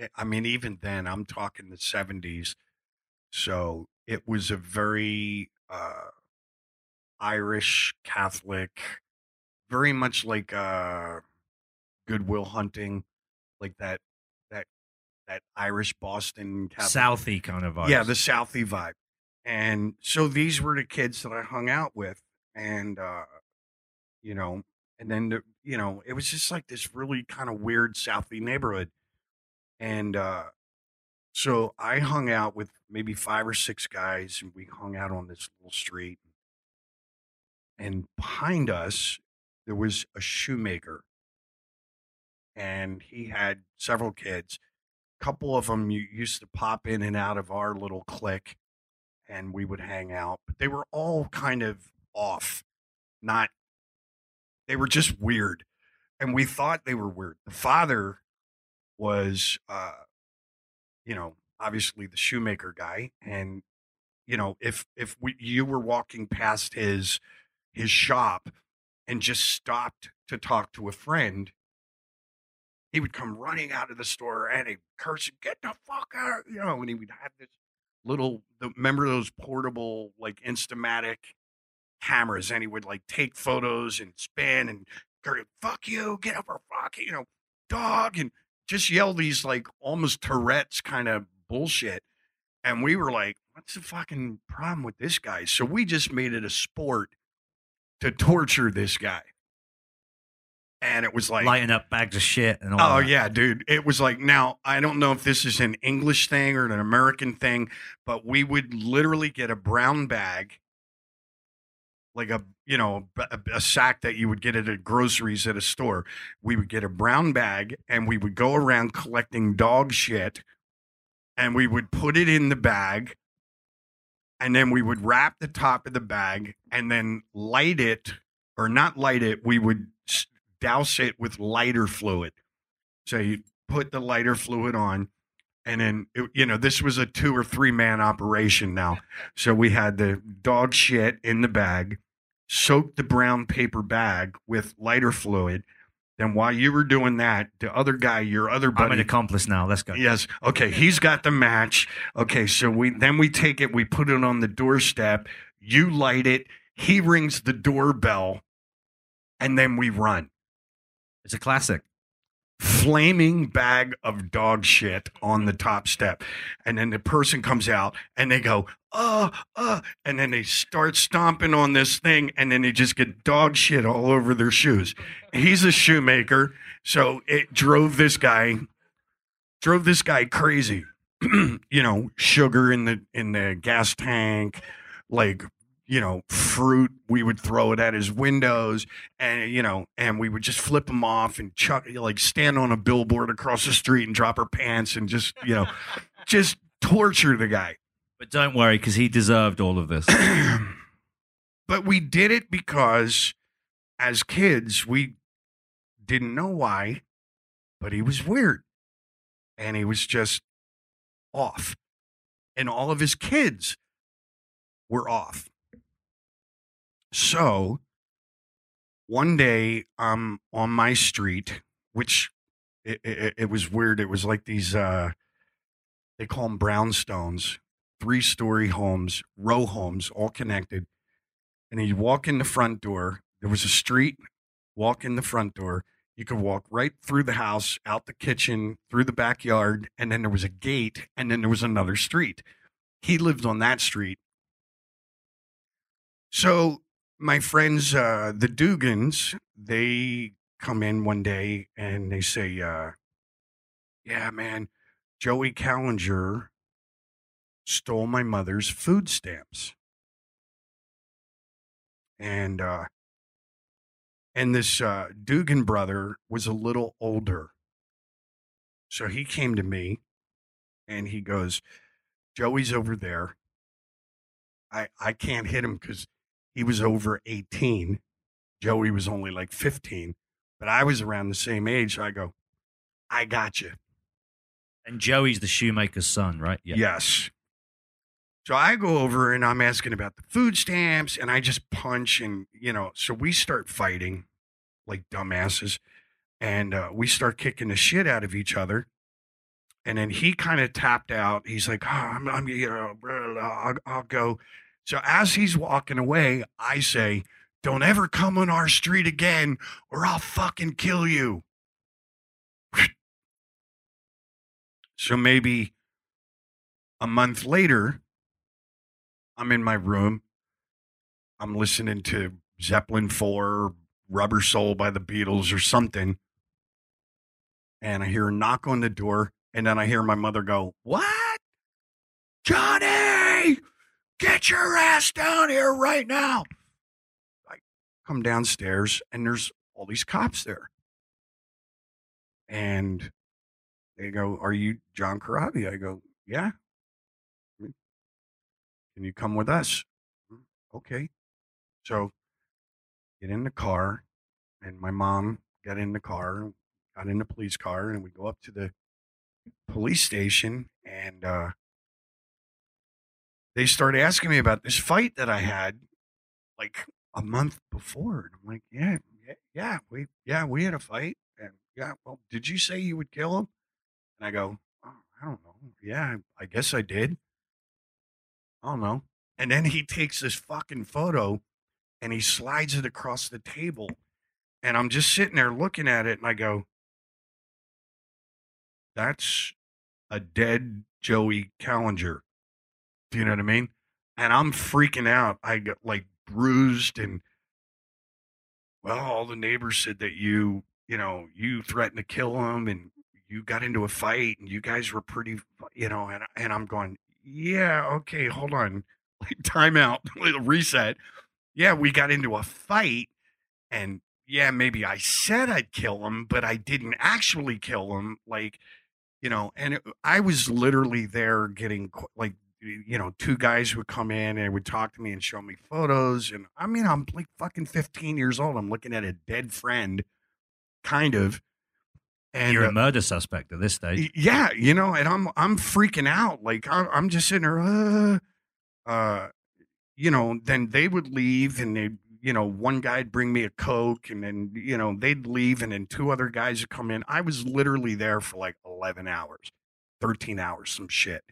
I- I mean, even then, I'm talking the 70s. So it was a very uh, Irish Catholic, very much like uh, Goodwill Hunting, like that, that, that Irish Boston Catholic. Southie kind of vibe. Yeah, the Southie vibe. And so these were the kids that I hung out with. And, uh, you know, and then, the, you know, it was just like this really kind of weird Southie neighborhood. And uh, so I hung out with maybe five or six guys, and we hung out on this little street. And behind us, there was a shoemaker. And he had several kids A couple of them used to pop in and out of our little clique and we would hang out but they were all kind of off not they were just weird and we thought they were weird the father was uh you know obviously the shoemaker guy and you know if if we, you were walking past his his shop and just stopped to talk to a friend he would come running out of the store and he'd curse, get the fuck out, you know, and he would have this little, the, remember those portable, like Instamatic cameras, and he would like take photos and spin and curse, fuck you, get over, fuck you, you know, dog, and just yell these like almost Tourette's kind of bullshit. And we were like, what's the fucking problem with this guy? So we just made it a sport to torture this guy. And it was like, lighting up bags of shit and all. Oh that. yeah, dude. It was like now I don't know if this is an English thing or an American thing, but we would literally get a brown bag, like a you know a, a sack that you would get at a groceries at a store. We would get a brown bag and we would go around collecting dog shit, and we would put it in the bag, and then we would wrap the top of the bag and then light it or not light it. We would douse it with lighter fluid. So you put the lighter fluid on, and then it- you know this was a two or three man operation now. So we had the dog shit in the bag, soaked the brown paper bag with lighter fluid. Then while you were doing that, the other guy, your other buddy, I'm an accomplice now. Let's go. Yes. Okay. He's got the match. Okay. So we then we take it, we put it on the doorstep. You light it. He rings the doorbell, and then we run. It's a classic. Flaming bag of dog shit on the top step, and then the person comes out and they go, uh, uh, and then they start stomping on this thing, and then they just get dog shit all over their shoes. He's a shoemaker, so it drove this guy drove this guy crazy. [clears throat] you know, sugar in the in the gas tank, like you know, fruit. We would throw it at his windows, and you know, and we would just flip him off and chuck, like stand on a billboard across the street and drop our pants and just you know, just torture the guy. But don't worry, because he deserved all of this. [clears throat] but we did it because as kids we didn't know why but he was weird. And he was just off. And all of his kids were off. So one day i'm on my street which it, it, it was weird. It was like these uh they call them brownstones three story homes row homes all connected and you walk in the front door. There was a street, walk in the front door. You could walk right through the house, out the kitchen, through the backyard, and then there was a gate, and then there was another street. He lived on that street. So my friends, uh, the Dugans, they come in one day and they say, uh, "Yeah, man, Joey Kallinger stole my mother's food stamps," and uh, and this uh, Dugan brother was a little older, so he came to me, and he goes, "Joey's over there. I I can't hit him because." he was over 18. Joey was only like 15, but I was around the same age. So I go, I got you. And Joey's the shoemaker's son, right? Yes. So I go over and I'm asking about the food stamps and I just punch and, you know, so we start fighting like dumbasses and uh, we start kicking the shit out of each other. And then he kind of tapped out. He's like, oh, I'm, I'm, you know, I'll, I'll go. So as he's walking away, I say, Don't ever come on our street again or I'll fucking kill you. So maybe a month later, I'm in my room. I'm listening to Zeppelin 4, Rubber Soul by the Beatles or something. And I hear a knock on the door. And then I hear my mother go, What? Johnny! Get your ass down here right now. I come downstairs and there's all these cops there. And they go, Are you John Corabi? I go, Yeah. Can you come with us? Okay. So get in the car, and my mom got in the car, got in the police car, and we go up to the police station and uh they started asking me about this fight that I had like a month before. And I'm like, yeah, yeah, yeah, we, yeah, we had a fight. And yeah, well, did you say you would kill him? And I go, oh, I don't know. Yeah, I guess I did. I don't know. And then he takes this fucking photo and he slides it across the table. And I'm just sitting there looking at it and I go, that's a dead Joey Kallinger. Do you know what I mean? And I'm freaking out. I get like bruised and well, all the neighbors said that you, you know, you threatened to kill him and you got into a fight and you guys were pretty, you know, and and I'm going, yeah, okay, hold on, [laughs] like time out, [laughs] little reset. Yeah, we got into a fight, and yeah, maybe I said I'd kill him, but I didn't actually kill him. Like, you know, and it, I was literally there getting like you know, two guys would come in and would talk to me and show me photos. And I mean, I'm like fucking 15 years old. I'm looking at a dead friend, kind of. And You're uh, a murder suspect at this stage. yeah, you know, and I'm I'm freaking out. Like I'm, I'm just sitting there, uh, uh, you know. Then they would leave, and they, you know, one guy'd bring me a coke, and then you know they'd leave, and then two other guys would come in. I was literally there for like 11 hours, 13 hours, some shit.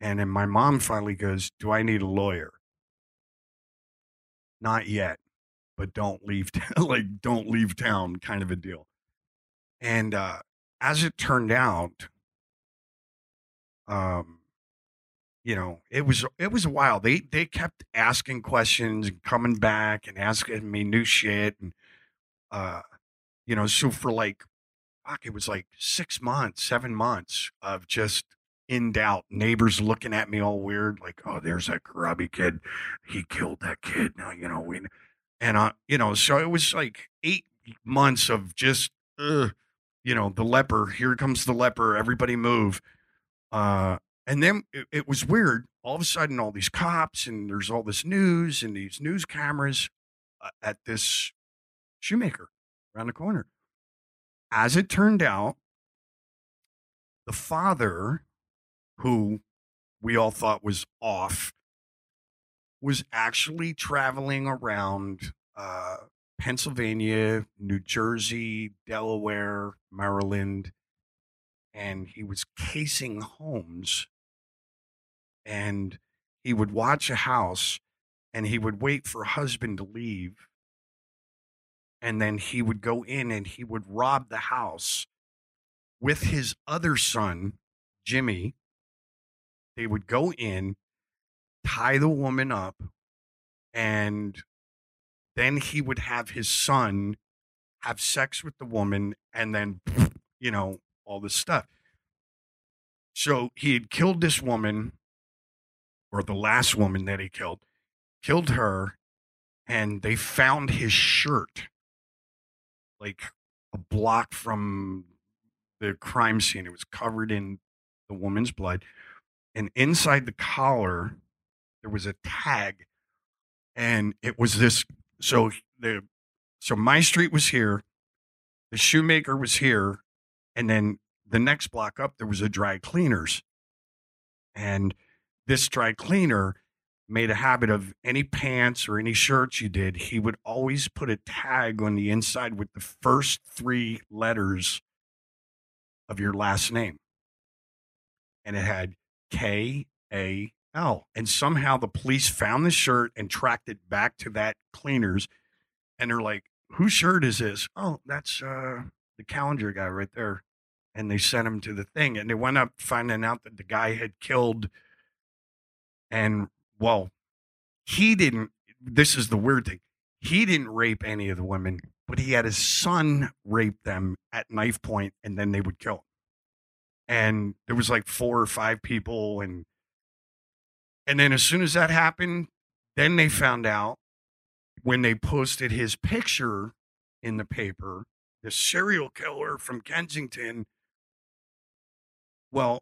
And then my mom finally goes, "Do I need a lawyer?" Not yet, but don't leave. [laughs] like don't leave town, kind of a deal. And uh, as it turned out, um, you know, it was it was a while. They they kept asking questions and coming back and asking me new shit, and uh, you know, so for like, fuck, it was like six months, seven months of just in doubt. Neighbors looking at me all weird, like, oh, there's that grubby kid. He killed that kid. Now you know we, and uh, you know, so it was like eight months of just, ugh, you know, the leper. Here comes the leper. Everybody move. Uh, and then it, it was weird. All of a sudden, all these cops and there's all this news and these news cameras uh, at this shoemaker around the corner. As it turned out, the father, who we all thought was off, was actually traveling around uh, Pennsylvania, New Jersey, Delaware, Maryland, and he was casing homes. And he would watch a house and he would wait for a husband to leave. And then he would go in and he would rob the house with his other son, Jimmy. They would go in, tie the woman up, and then he would have his son have sex with the woman and then you know all this stuff. So he had killed this woman or the last woman that he killed killed her and they found his shirt like a block from the crime scene. It was covered in the woman's blood and inside the collar there was a tag and it was this so the so my street was here the shoemaker was here and then the next block up there was a dry cleaners. And this dry cleaner made a habit of any pants or any shirts you did he would always put a tag on the inside with the first three letters of your last name. And it had K A L. And somehow the police found the shirt and tracked it back to that cleaners. And they're like, whose shirt is this? Oh, that's uh, the calendar guy right there. And they sent him to the thing. And they went up finding out that the guy had killed. And well, he didn't. This is the weird thing. He didn't rape any of the women, but he had his son rape them at knife point and then they would kill him and there was like four or five people and and then as soon as that happened then they found out when they posted his picture in the paper the serial killer from kensington well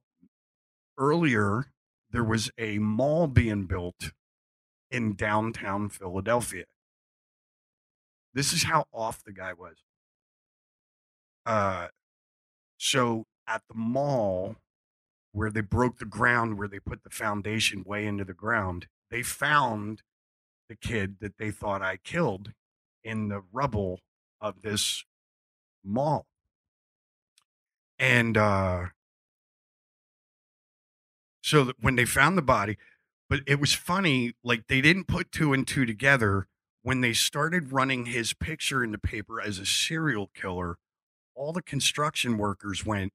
earlier there was a mall being built in downtown philadelphia. This is how off the guy was. Uh so at the mall where they broke the ground where they put the foundation way into the ground they found the kid that they thought i killed in the rubble of this mall. And uh so that when they found the body but it was funny like they didn't put two and two together. When they started running his picture in the paper as a serial killer all the construction workers went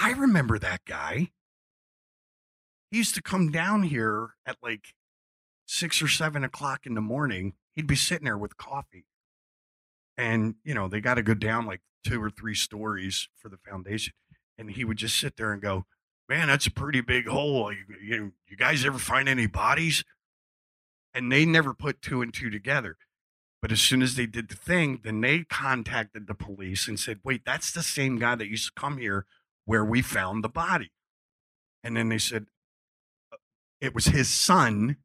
I remember that guy. He used to come down here at like six or seven o'clock in the morning. He'd be sitting there with coffee. And, you know, they got to go down like two or three stories for the foundation. And he would just sit there and go, Man, that's a pretty big hole. You, you, you guys ever find any bodies? And they never put two and two together. But as soon as they did the thing, then they contacted the police and said, Wait, that's the same guy that used to come here where we found the body. And then they said uh, it was his son.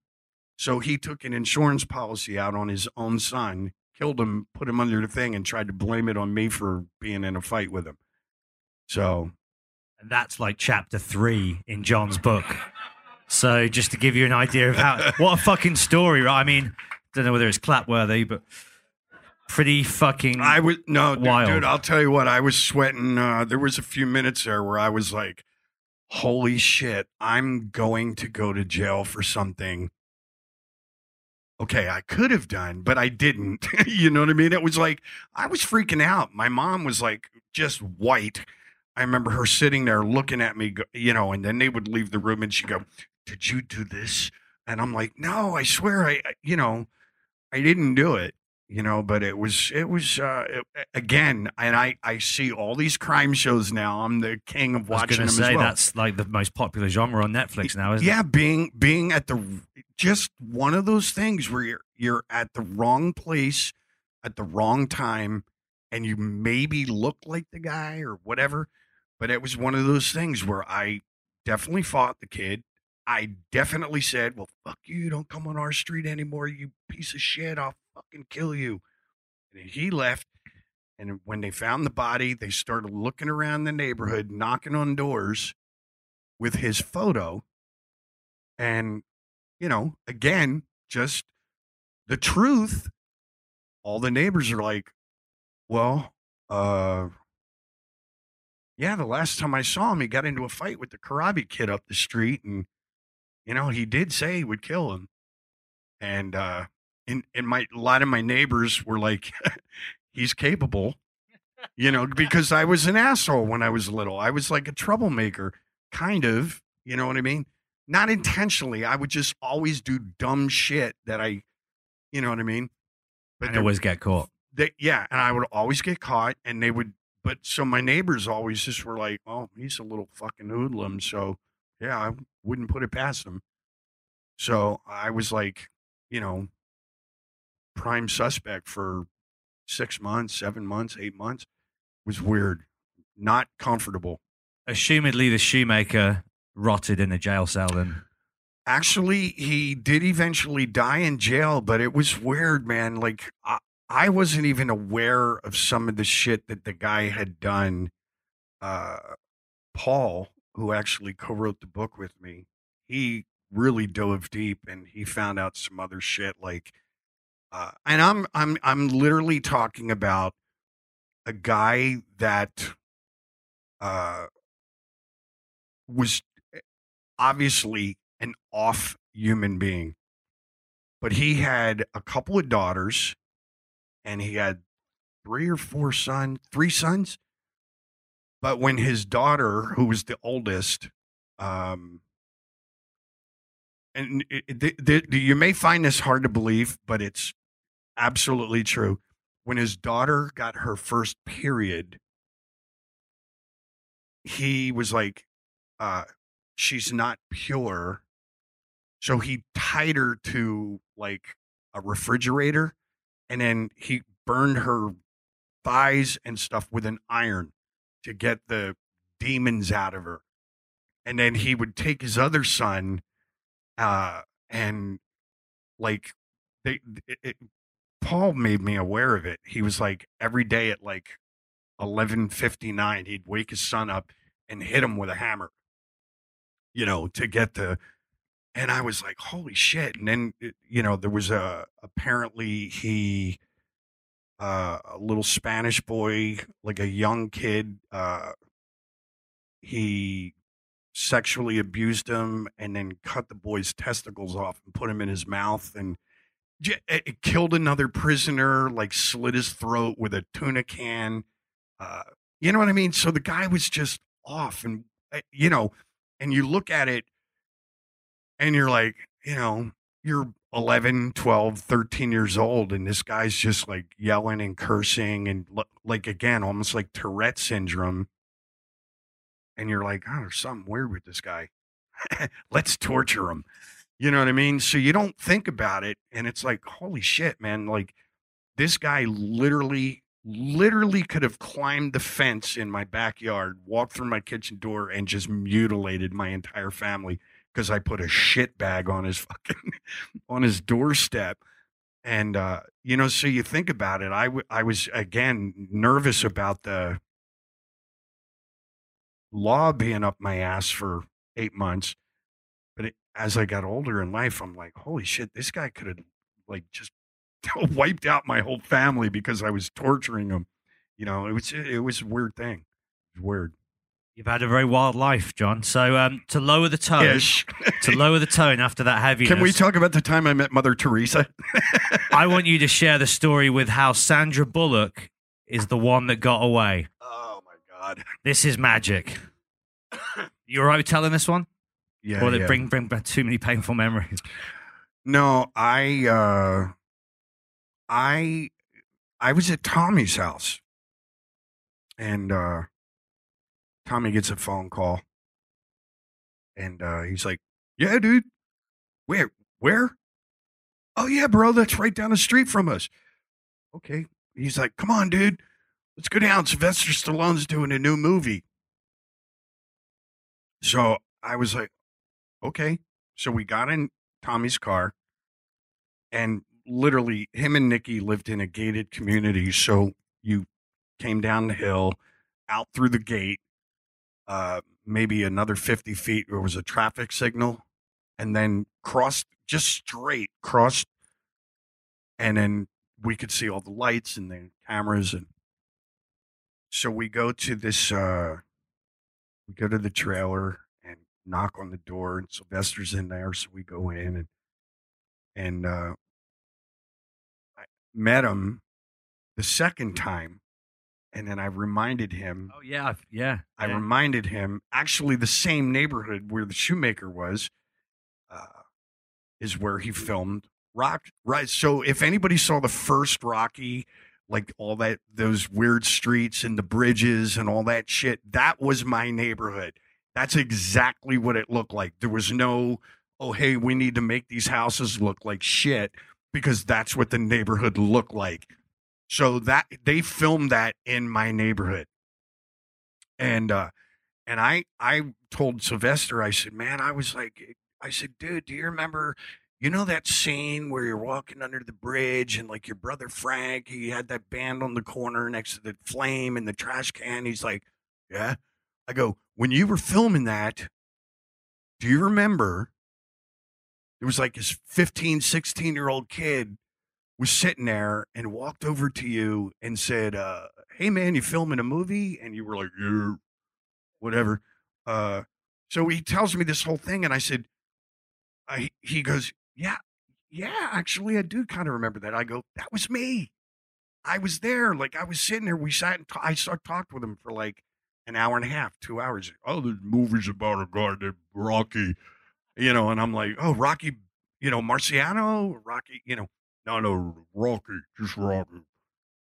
So he took an insurance policy out on his own son, killed him, put him under the thing, and tried to blame it on me for being in a fight with him. So And that's like chapter three in John's book. So just to give you an idea of how what a fucking story, right? I mean, don't know whether it's clapworthy, but pretty fucking I was no, dude, Wild. dude, I'll tell you what, I was sweating. Uh, there was a few minutes there where I was like, "Holy shit, I'm going to go to jail for something." Okay, I could have done, but I didn't. [laughs] you know what I mean? It was like I was freaking out. My mom was like just white. I remember her sitting there looking at me, you know, and then they would leave the room and she'd go, Did you do this? And I'm like, No, I swear, I, I- you know, I didn't do it, you know, but it was, it was, uh, it- again, and I, I see all these crime shows now. I'm the king of I was watching them say as well. that's like the most popular genre on Netflix now, isn't yeah, it? being being at the just one of those things where you're you're at the wrong place at the wrong time and you maybe look like the guy or whatever, but it was one of those things where I definitely fought the kid. I definitely said, "Well, fuck you, don't come on our street anymore, you piece of shit. I'll fucking kill you." And he left and when they found the body, they started looking around the neighborhood, knocking on doors with his photo and, you know, again, just the truth. All the neighbors are like, well, uh, yeah, the last time I saw him, he got into a fight with the karate kid up the street. And, you know, he did say he would kill him. And, uh, and, and my, a lot of my neighbors were like, [laughs] he's capable, you know, because I was an asshole when I was little. I was like a troublemaker, kind of, you know what I mean? not intentionally. I would just always do dumb shit that I, you know what I mean. But and always get caught. they, yeah, and I would always get caught, and they would. But so my neighbors always just were like, "Oh, he's a little fucking hoodlum." So yeah, I wouldn't put it past him. So I was like, you know, prime suspect for six months, seven months, eight months. Was weird, not comfortable. Assumedly, the shoemaker rotted in a jail cell. Then Actually, he did eventually die in jail, but it was weird, man. Like I, I wasn't even aware of some of the shit that the guy had done. Uh, Paul, who actually co-wrote the book with me, he really dove deep and he found out some other shit. Like, uh, and I'm I'm I'm literally talking about a guy that uh was obviously an off human being. But he had a couple of daughters and he had three or four sons, three sons. But when his daughter, who was the oldest, um, and it, it- the- the- you may find this hard to believe, but it's absolutely true. When his daughter got her first period, he was like, uh, she's not pure. So he tied her to like a refrigerator and then he burned her thighs and stuff with an iron to get the demons out of her. And then he would take his other son uh and like they it, it, Paul made me aware of it. He was like every day at like 11:59 he'd wake his son up and hit him with a hammer. You know, to get the and I was like, "Holy shit." And then you know, there was a apparently he uh a little Spanish boy, like a young kid, uh he sexually abused him and then cut the boy's testicles off and put him in his mouth and it it killed another prisoner like slit his throat with a tuna can uh you know what i mean so the guy was just off and uh, you know and you look at it and you're like you know you're 11 12 13 years old and this guy's just like yelling and cursing and like again almost like tourette syndrome and you're like, oh, there's something weird with this guy. [laughs] Let's torture him. You know what I mean? So you don't think about it, and it's like, holy shit, man! Like this guy literally, literally could have climbed the fence in my backyard, walked through my kitchen door, and just mutilated my entire family because I put a shit bag on his [laughs] fucking on his doorstep. And uh, you know, so you think about it. I, w- I was again nervous about the law being up my ass for eight months. But it, as I got older in life, I'm like, holy shit, this guy could have like just [laughs] wiped out my whole family because I was torturing him. You know, it was it was a weird thing. It was weird. you've had a very wild life, John. So um, to lower the tone, to lower the tone after that heaviness, Can we talk about the time I met Mother Teresa? I [laughs] want you to share the story with how Sandra Bullock is the one that got away. oh my god. This is magic. [coughs] You all right telling this one? Yeah. or did yeah. it bring bring back too many painful memories? No, I uh I I was at Tommy's house. And uh Tommy gets a phone call. And uh he's like, "Yeah, dude. Where where? Oh yeah, bro, that's right down the street from us." Okay. He's like, "Come on, dude. Let's go down. Sylvester Stallone's doing a new movie." So, I was like, "Okay." So we got in Tommy's car and literally him and Nikki lived in a gated community. So you came down the hill, out through the gate, uh, maybe another 50 feet, there was a traffic signal, and then crossed just straight, crossed, and then we could see all the lights and the cameras. And so we go to this, uh, we go to the trailer knock on the door, and Sylvester's in there. So we go in and, and, uh, I met him the second time. And then I reminded him Oh yeah, yeah. I yeah. reminded him actually the same neighborhood where the shoemaker was. Uh, is where he filmed Rock. Right. So if anybody saw the first Rocky, like all that, those weird streets and the bridges and all that shit, that was my neighborhood. That's exactly what it looked like. There was no, oh, hey, we need to make these houses look like shit because that's what the neighborhood looked like. So that they filmed that in my neighborhood. And uh and I I told Sylvester, I said, man, I was like I said, dude, do you remember you know that scene where you're walking under the bridge and like your brother Frank, he had that band on the corner next to the flame and the trash can. He's like, Yeah. I go, when you were filming that, do you remember it was like this 15, 16 year old kid was sitting there and walked over to you and said, uh, Hey man, you filming a movie? And you were like, Yeah, whatever. Uh, so he tells me this whole thing, and I said, I, he goes, Yeah, yeah, actually, I do kind of remember that. I go, That was me. I was there. Like, I was sitting there. We sat and ta- I talked with him for like an hour and a half, two hours. Oh, the movie's about a guy named Rocky, you know, and I'm like, Oh, Rocky, you know, Marciano, Rocky, you know, no, no, Rocky, just Rocky,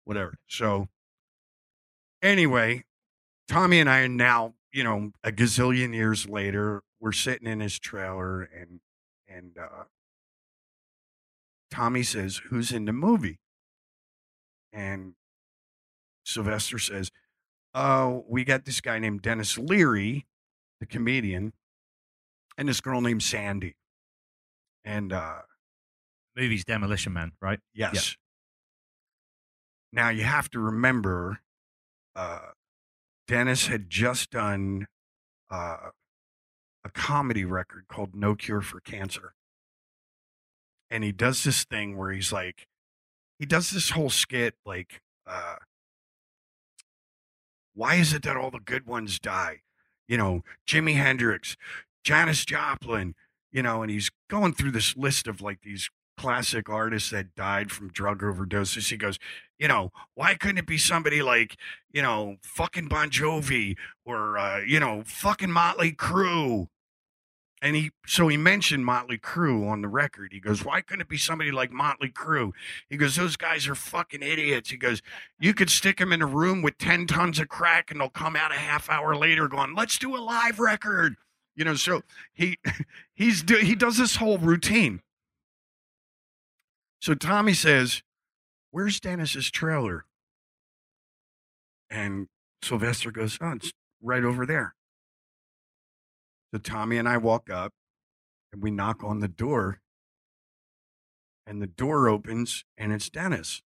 whatever. So, anyway, Tommy and I are now, you know, a gazillion years later, we're sitting in his trailer and and uh Tommy says, Who's in the movie? And Sylvester says, Oh, we got this guy named Denis Leary, the comedian, and this girl named Sandy. And uh Movie's Demolition Man, right? Yes. Now you have to remember, uh, Denis had just done uh, a comedy record called No Cure for Cancer. And he does this thing where he's like, he does this whole skit like, uh, why is it that all the good ones die? You know, Jimi Hendrix, Janis Joplin, you know, and he's going through this list of like these classic artists that died from drug overdoses. He goes, you know, why couldn't it be somebody like, you know, fucking Bon Jovi or, uh, you know, fucking Mötley Crüe? And he, so he mentioned Mötley Crüe on the record. He goes, why couldn't it be somebody like Mötley Crüe? He goes, those guys are fucking idiots. He goes, you could stick them in a room with 10 tons of crack and they'll come out a half hour later going, let's do a live record. You know, so he, [laughs] he's, do, he does this whole routine. So Tommy says, Where's Denis's trailer? And Sylvester goes, Oh, it's right over there. So Tommy and I walk up and we knock on the door. And the door opens and it's Denis.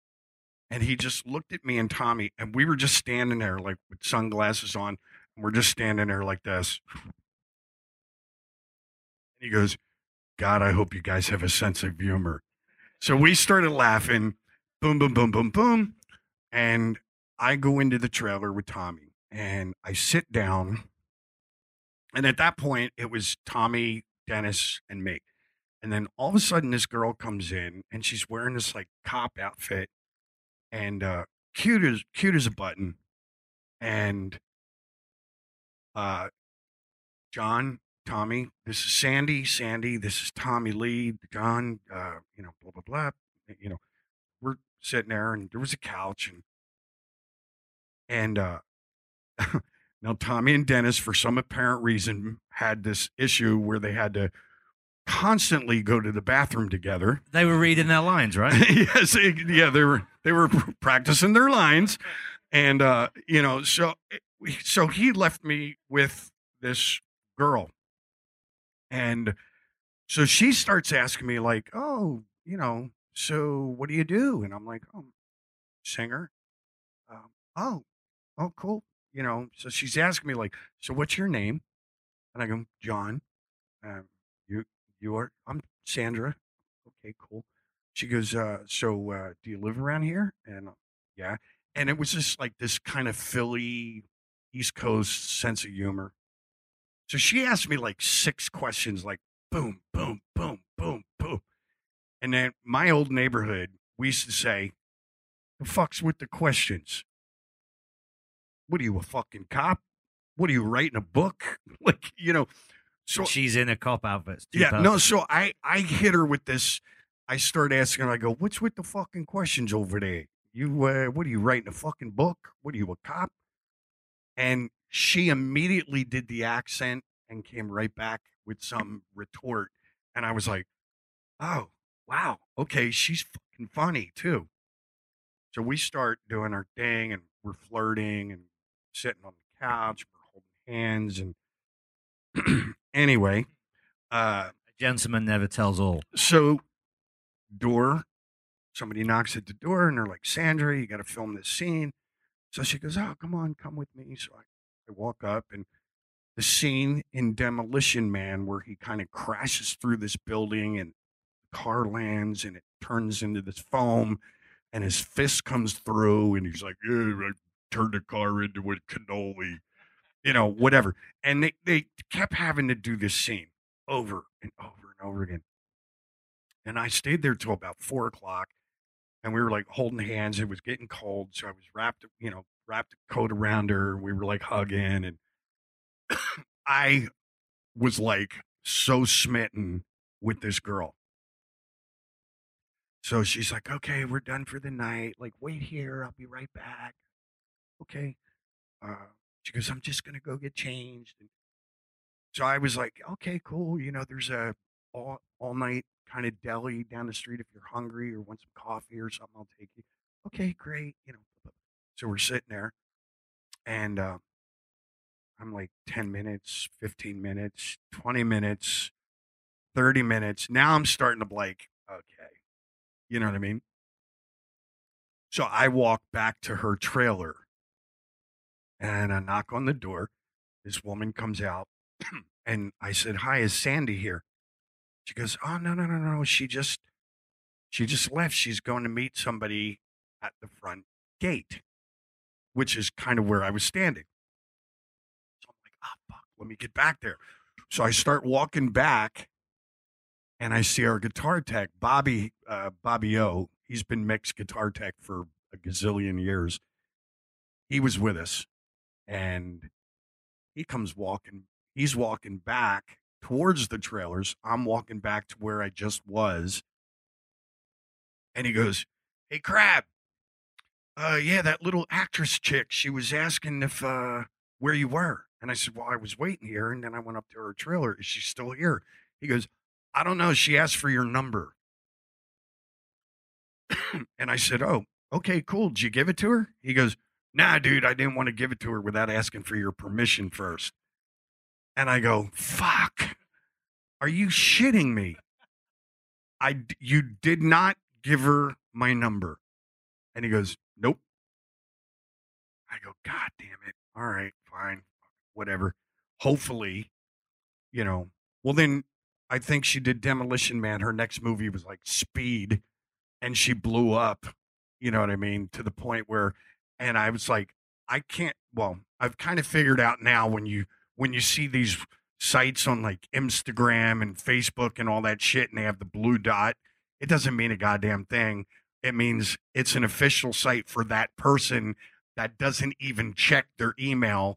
And he just looked at me and Tommy, and we were just standing there like with sunglasses on. And we're just standing there like this. And he goes, God, I hope you guys have a sense of humor. So we started laughing, boom, boom, boom, boom, boom. And I go into the trailer with Tommy and I sit down. And at that point, it was Tommy, Denis, and me. And then all of a sudden, this girl comes in and she's wearing this like cop outfit and uh, cute as cute as a button. And uh, John, Tommy, this is Sandy, Sandy, this is Tommy Lee, John, uh, you know, blah blah blah. You know, we're sitting there and there was a couch and and uh [laughs] now Tommy and Denis, for some apparent reason, had this issue where they had to constantly go to the bathroom together. They were reading their lines, right? [laughs] yes, yeah, they were they were practicing their lines, and uh, you know, so so he left me with this girl, and so she starts asking me like, "Oh, you know, so what do you do?" And I'm like, "Oh, singer." Um, oh, oh, cool. You know, so she's asking me like, "So what's your name?" And I go, "John." Um, you you are I'm Sandra. Okay, cool. She goes, uh, so uh, do you live around here? And yeah. And it was just like this kind of Philly East Coast sense of humor. So she asked me like six questions, like boom, boom, boom, boom, boom. And then my old neighborhood, we used to say, the fuck's with the questions? What are you, a fucking cop? What are you writing a book? [laughs] like, you know, So She's in a cop outfit. Yeah, no. So I I hit her with this. I start asking her. I go, "What's with the fucking questions over there? You uh, what are you writing a fucking book? What are you a cop?" And she immediately did the accent and came right back with some retort. And I was like, "Oh wow, okay, she's fucking funny too." So we start doing our thing, and we're flirting and sitting on the couch. We're holding hands, and [clears throat] anyway, uh, A gentleman never tells all. so door somebody knocks at the door and they're like sandra you got to film this scene so she goes oh come on come with me so i, I walk up and the scene in demolition man where he kind of crashes through this building and the car lands and it turns into this foam and his fist comes through and he's like yeah, i turned the car into a cannoli you know whatever and they, they kept having to do this scene over and over and over again and I stayed there till about four o'clock, and we were like holding hands. It was getting cold, so I was wrapped, you know, wrapped a coat around her. We were like hugging, and [coughs] I was like so smitten with this girl. So she's like, "Okay, we're done for the night. Like, wait here. I'll be right back." Okay. Uh, she goes, "I'm just gonna go get changed." And so I was like, "Okay, cool. You know, there's a all all night kind of deli down the street if you're hungry or want some coffee or something. I'll take you. Okay, great. You know, so we're sitting there, and uh, I'm like ten minutes, fifteen minutes, twenty minutes, thirty minutes. Now I'm starting to like, okay, you know what I mean. So I walk back to her trailer, and I knock on the door. This woman comes out, [clears throat] and I said, "Hi, is Sandy here?" She goes, "Oh no, no, no, no. She just she just left. She's going to meet somebody at the front gate, which is kind of where I was standing." So I'm like, "Ah, fuck. Let me get back there." So I start walking back, and I see our guitar tech, Bobby uh, Bobby O. He's been Mick's guitar tech for a gazillion years. He was with us, and he comes walking. He's walking back towards the trailers. I'm walking back to where I just was. And he goes, Hey, Crab. Uh, yeah, that little actress chick, she was asking if, uh, where you were. And I said, Well, I was waiting here. And then I went up to her trailer. Is she still here? He goes, I don't know. She asked for your number. [clears throat] and I said, Oh, okay, cool. Did you give it to her? He goes, Nah, dude, I didn't want to give it to her without asking for your permission first. And I go, fuck. Are you shitting me? I, you did not give her my number. And he goes, Nope. I go, God damn it. All right, fine. Whatever. Hopefully, you know. Well then I think she did Demolition Man. Her next movie was like Speed, and she blew up. You know what I mean? To the point where and I was like, I can't well, I've kind of figured out now when you when you see these sites on like Instagram and Facebook and all that shit and they have the blue dot, it doesn't mean a goddamn thing. It means it's an official site for that person that doesn't even check their email.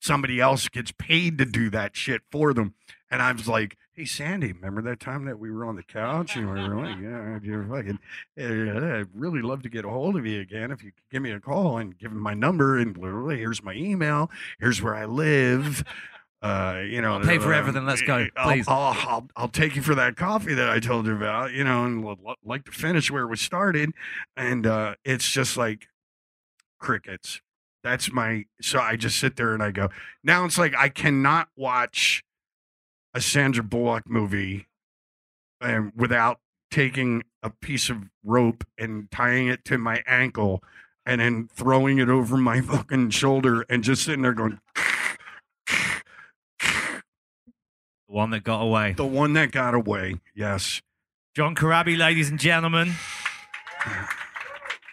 Somebody else gets paid to do that shit for them. And I was like, hey, Sandy, remember that time that we were on the couch and we were like, [laughs] yeah, you're fucking, I'd really love to get a hold of you again. If you could give me a call and give me my number and literally, here's my email, here's where I live. Uh, you know, I'll pay for uh, everything. Let's go, I'll- please. I'll, I'll, I'll take you for that coffee that I told you about, you know, and lo- like to finish where we started. And uh, it's just like crickets. That's my, so I just sit there and I go, now it's like I cannot watch a Sandra Bullock movie um, without taking a piece of rope and tying it to my ankle and then throwing it over my [laughs] fucking shoulder and just sitting there going, The one that got away. the one that got away. Yes. John Corabi, ladies and gentlemen.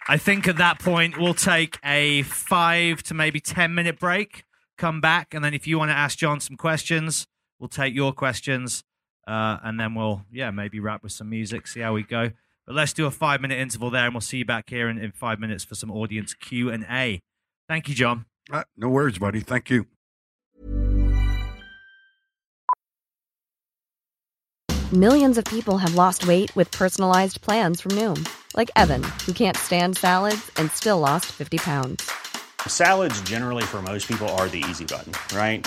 I think at that point we'll take a five to maybe 10 minute break, come back, and then if you want to ask John some questions, we'll take your questions, uh, and then we'll, yeah, maybe wrap with some music, see how we go. But let's do a five minute interval there, and we'll see you back here in, in five minutes for some audience Q and A. Thank you, John. Uh, no worries, buddy. Thank you. Millions of people have lost weight with personalized plans from Noom, like Evan, who can't stand salads and still lost 50 pounds. Salads, generally, for most people, are the easy button, right?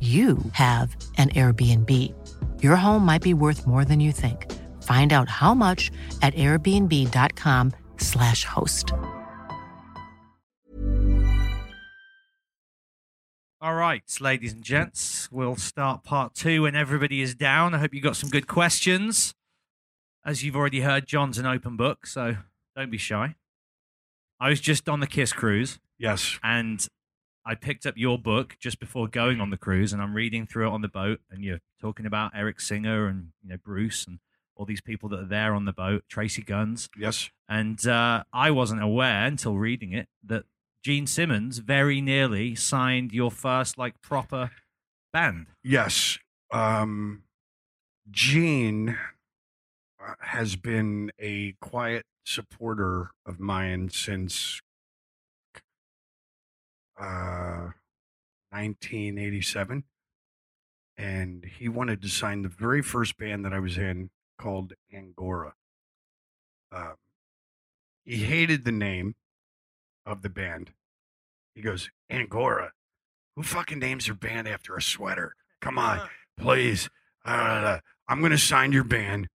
you have an Airbnb. Your home might be worth more than you think. Find out how much at airbnb.com/slash host. All right, ladies and gents, we'll start part two when everybody is down. I hope you got some good questions. As you've already heard, John's an open book, so don't be shy. I was just on the Kiss cruise Yes. and I picked up your book just before going on the cruise, and I'm reading through it on the boat. And you're talking about Eric Singer and you know Bruce and all these people that are there on the boat, Tracii Guns. Yes. And uh, I wasn't aware until reading it that Gene Simmons very nearly signed your first like proper band. Yes. Um, Gene uh, has been a quiet supporter of mine since uh, 1987. And he wanted to sign the very first band that I was in called Angora. Um, he hated the name of the band. He goes, Angora. Who fucking names their band after a sweater? Come on, [laughs] please. Uh, I'm going to sign your band,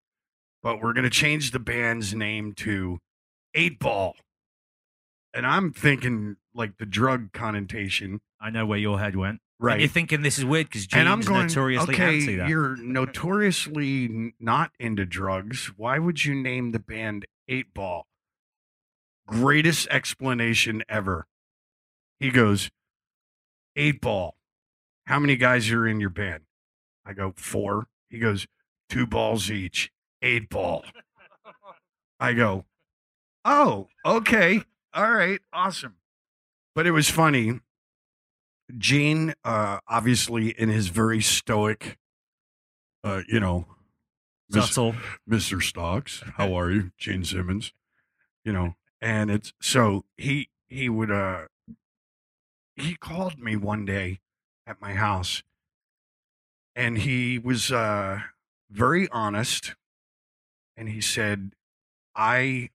but we're going to change the band's name to Eight Ball. And I'm thinking like the drug connotation. I know where your head went. Right. And you're thinking this is weird because Gene's and I'm going, notoriously okay, anti that. you're notoriously not into drugs. Why would you name the band Eight Ball? Greatest explanation ever. He goes, Eight Ball. How many guys are in your band? I go, Four. He goes, Two balls each. Eight Ball. I go, Oh, okay. All right. Awesome. But it was funny. Gene, uh, obviously, in his very stoic, uh, you know, Subtle. Mr. Stocks, how [laughs] are you, Gene Simmons? You know, and it's so he he would uh he called me one day at my house, and he was uh very honest, and he said, "I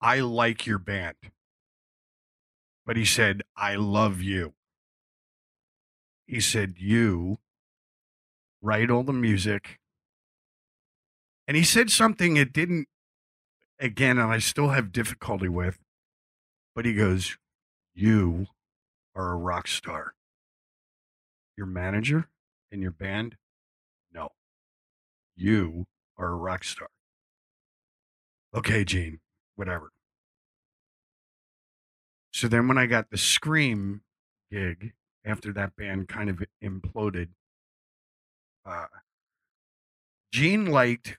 I like your band." But he said, I love you. He said, You write all the music. And he said something it didn't, again, and I still have difficulty with, but he goes, You are a rock star. Your manager and your band? No. You are a rock star. Okay, Gene, whatever. So then when I got the Scream gig after that band kind of imploded, uh, Gene liked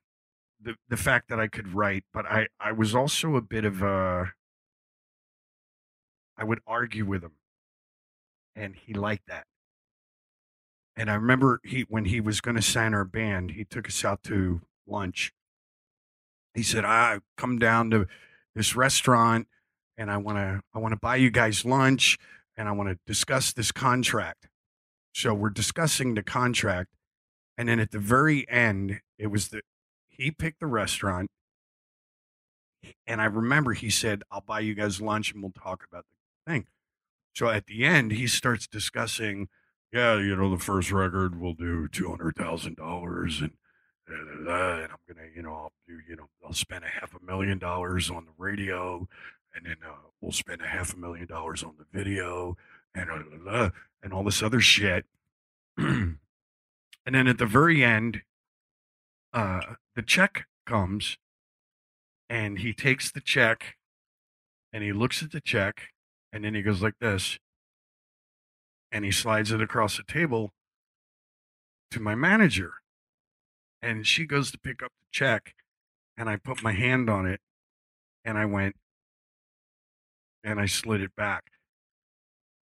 the, the fact that I could write, but I, I was also a bit of a, I would argue with him and he liked that. And I remember he, when he was going to sign our band, he took us out to lunch. He said, I come down to this restaurant and I want to I want to buy you guys lunch and I want to discuss this contract. So we're discussing the contract, and then at the very end, it was the he picked the restaurant, and I remember he said, "I'll buy you guys lunch, and we'll talk about the thing." So at the end, he starts discussing, yeah, you know, the first record will do two hundred thousand dollars, and and I'm gonna, you know, I'll do, you know, I'll spend a half a million dollars on the radio, and then uh, we'll spend a half a million dollars on the video, and da, da, da, and all this other shit. [clears throat] and then at the very end, uh, the check comes, and he takes the check, and he looks at the check, and then he goes like this, and he slides it across the table to my manager and she goes to pick up the check and i put my hand on it and i went and i slid it back.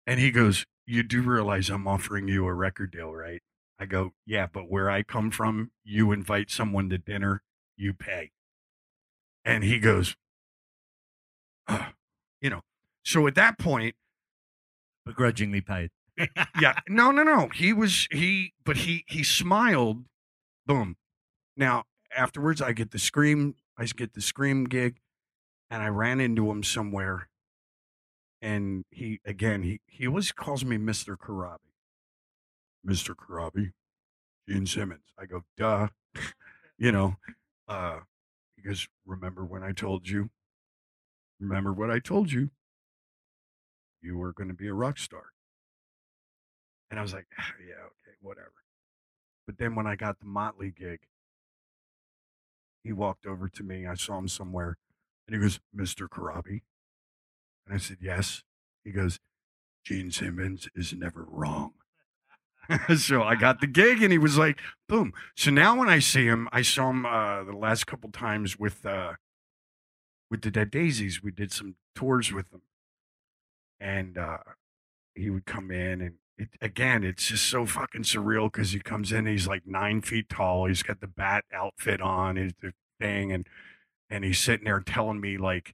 And he goes you do realize i'm offering you a record deal right? I go yeah but where i come from you invite someone to dinner you pay. And he goes "Ugh," you know. So at that point Begrudgingly paid. yeah. [laughs] No no no. He was he but he he smiled boom. Now afterwards i get the scream i get the scream gig and i ran into him somewhere and he again he he always calls me mr corabi mr corabi gene simmons i go duh [laughs] you know uh he goes remember when i told you remember what i told you you were going to be a rock star and I was like, "Ah, yeah, okay, whatever. But then when I got the Motley gig, he walked over to me. I saw him somewhere, and he goes, Mr. Corabi. And I said, yes. He goes, Gene Simmons is never wrong. [laughs] so I got the gig, and he was like, boom. So now when I see him, I saw him uh, the last couple times with uh, with the Dead Daisies. We did some tours with them, and uh, he would come in and it, again, it's just so fucking surreal because he comes in, he's like nine feet tall, he's got the bat outfit on, his thing, and and he's sitting there telling me like,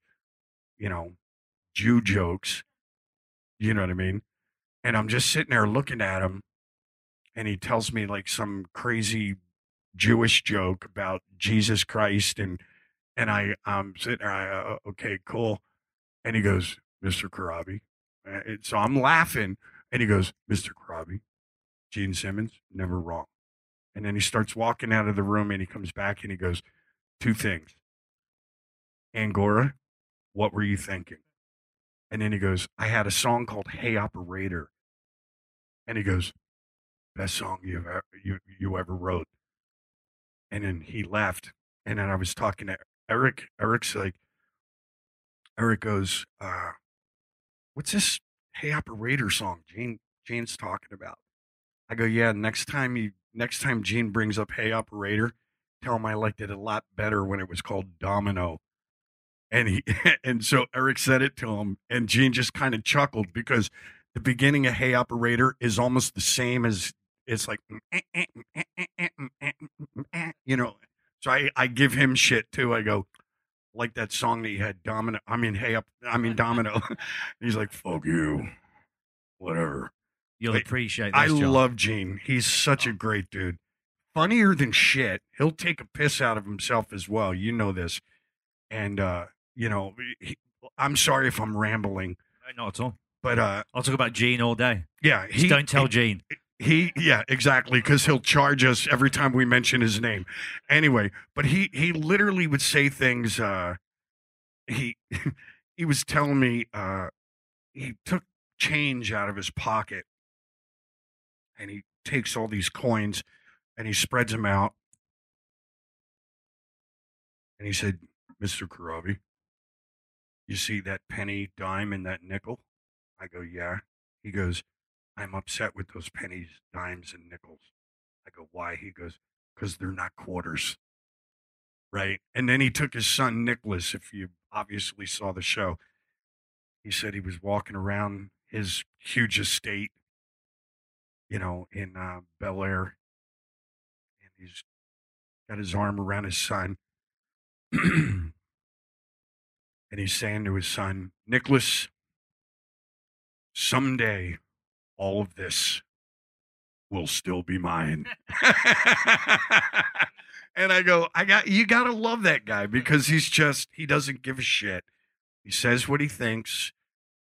you know, Jew jokes, you know what I mean? And I'm just sitting there looking at him, and he tells me like some crazy Jewish joke about Jesus Christ, and and I I'm sitting there, I, uh, okay, cool, and he goes, Mr. Corabi, and so I'm laughing. And he goes, Mr. Corabi, Gene Simmons, never wrong. And then he starts walking out of the room and he comes back and he goes, Two things. Angora, what were you thinking? And then he goes, I had a song called Hey Operator. And he goes, Best song you ever, you, you ever wrote. And then he left. And then I was talking to Eric. Eric's like, Eric goes, uh, What's this Hey Operator song Jane, Jane's talking about? I go, yeah. Next time you, next time Gene brings up Hey Operator, tell him I liked it a lot better when it was called Domino. And he, [laughs] and so Eric said it to him, and Gene just kind of chuckled because the beginning of Hey Operator is almost the same as it's like, [laughs] you know. So I, I give him shit too. I go, like that song that you had, Domino. I mean, Hey Up, I mean Domino. [laughs] He's like, fuck you, whatever. You'll appreciate this. I John. love Gene. He's such a great dude. Funnier than shit. He'll take a piss out of himself as well. You know this. And, uh, you know, he, I'm sorry if I'm rambling, No, not at all. but, uh, I'll talk about Gene all day. yeah. Just don't tell Gene. He, yeah, exactly, because he'll charge us every time we mention his name. Anyway, but he he literally would say things. Uh, he [laughs] he was telling me uh, he took change out of his pocket, and he takes all these coins, and he spreads them out, and he said, "Mister Corabi, you see that penny, dime, and that nickel?" I go, "Yeah." He goes. I'm upset with those pennies, dimes, and nickels. I go, why? He goes, because they're not quarters. Right. And then he took his son, Nicholas, if you obviously saw the show. He said he was walking around his huge estate, you know, in uh, Bel Air. And he's got his arm around his son. [clears throat] and he's saying to his son, Nicholas, someday all of this will still be mine. [laughs] and I go, I got you got to love that guy because he's just he doesn't give a shit. He says what he thinks,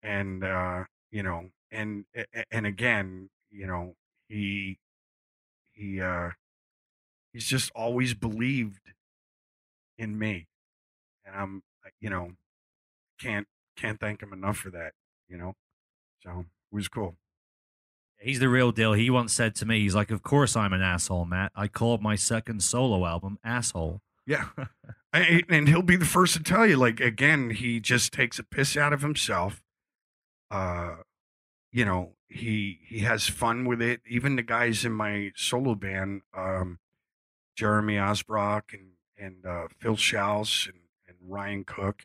and uh, you know, and and again, you know, he he uh he's just always believed in me, and I'm you know can't can't thank him enough for that. You know, so it was cool. He's the real deal. He once said to me, he's like, Of course I'm an asshole, Matt. I called my second solo album Asshole. Yeah. [laughs] I- and he'll be the first to tell you, like, again, he just takes a piss out of himself. Uh, you know, he he has fun with it. Even the guys in my solo band, um, Jeremy Asbrock and and uh, Phil Shouse and, and Ryan Cook,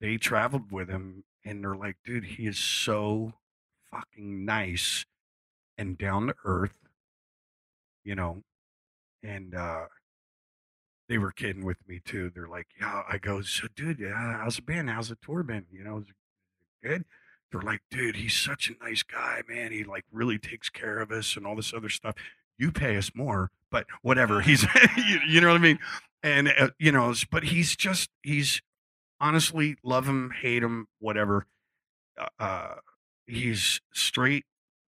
they traveled with him, and they're like, dude, he is so fucking nice and down to earth, you know, and uh they were kidding with me too. They're like, "Yeah," I go, "So, dude, yeah, how's it been? How's the tour been? You know, is it good?" They're like, "Dude, he's such a nice guy, man. He like really takes care of us and all this other stuff. You pay us more, but whatever. He's, [laughs] [laughs] you, you know what I mean? And uh, you know, but he's just he's honestly love him, hate him, whatever. Uh, Uh, he's straight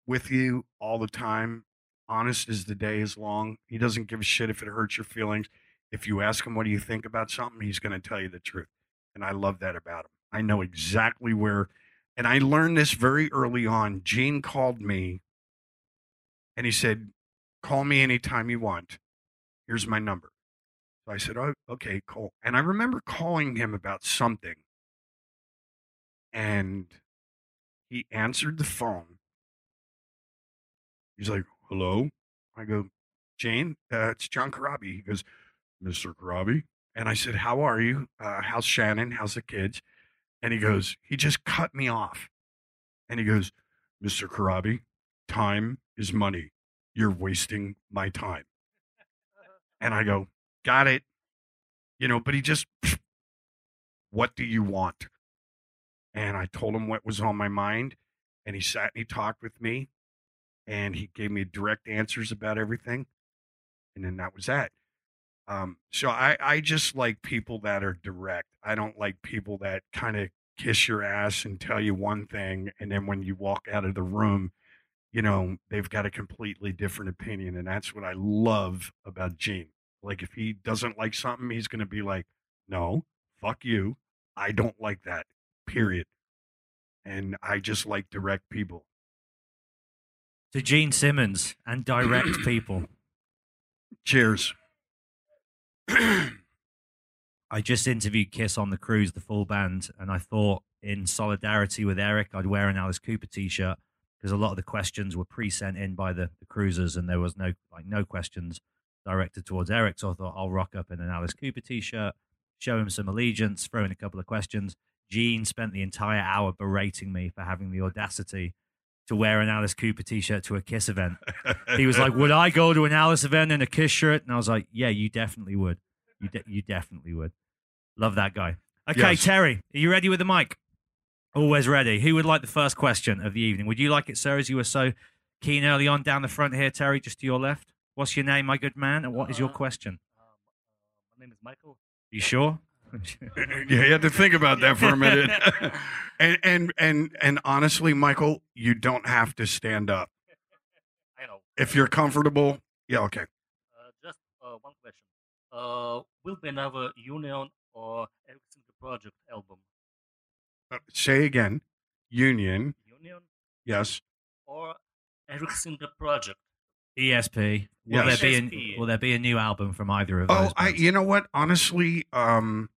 with you all the time. Honest as the day is long. He doesn't give a shit if it hurts your feelings if you ask him what do you think about something, he's going to tell you the truth. And I love that about him. I know exactly where, and I learned this very early on. Gene called me and he said, Call me anytime you want. Here's my number. So I said, Oh, okay, cool. And I remember calling him about something. And he answered the phone. He's like, Hello? I go, Jane, uh, it's John Corabi. He goes, Mr. Corabi. And I said, How are you? Uh, how's Shannon? How's the kids? And he goes, He just cut me off. And he goes, Mr. Corabi, time is money. You're wasting my time. And I go, Got it. You know, but he just, what do you want? And I told him what was on my mind. And he sat and he talked with me. And he gave me direct answers about everything. And then that was that. Um, so I, I just like people that are direct. I don't like people that kind of kiss your ass and tell you one thing, and then when you walk out of the room, you know they've got a completely different opinion, and that's what I love about Gene. Like if he doesn't like something, he's going to be like, "No, fuck you. I don't like that." Period. And I just like direct people. To Gene Simmons and direct people. [clears throat] Cheers. [clears throat] I just interviewed Kiss on the cruise, the full band, and I thought, in solidarity with Eric, I'd wear an Alice Cooper T-shirt because a lot of the questions were pre-sent in by the, the cruisers, and there was no like no questions directed towards Eric. So I thought I'll rock up in an Alice Cooper T-shirt, show him some allegiance, throw in a couple of questions. Gene spent the entire hour berating me for having the audacity to wear an Alice Cooper T-shirt to a Kiss event. he was like, "Would I go to an Alice event in a Kiss shirt?" And I was like, "Yeah, you definitely would. You de- you definitely would." Love that guy. Okay, Yes. Terry, are you ready with the mic? Always ready. Who would like the first question of the evening? Would you like it, sir? As you were so keen early on down the front here, Terry, just to your left. What's your name, my good man, and what is your question? My name is Michael. You sure? [laughs] yeah, you had to think about that for a minute. [laughs] and and and and honestly, Michael, you don't have to stand up. [laughs] I know. If you're comfortable, yeah, okay. Uh, just uh, one question. Uh, will be another Union or Eric Singer Project album? Uh, say again. Union, Union yes. or Eric Singer Project? ESP. Will Yes. there be a, will there be a new album from either of Oh, those? I you know what? Honestly, um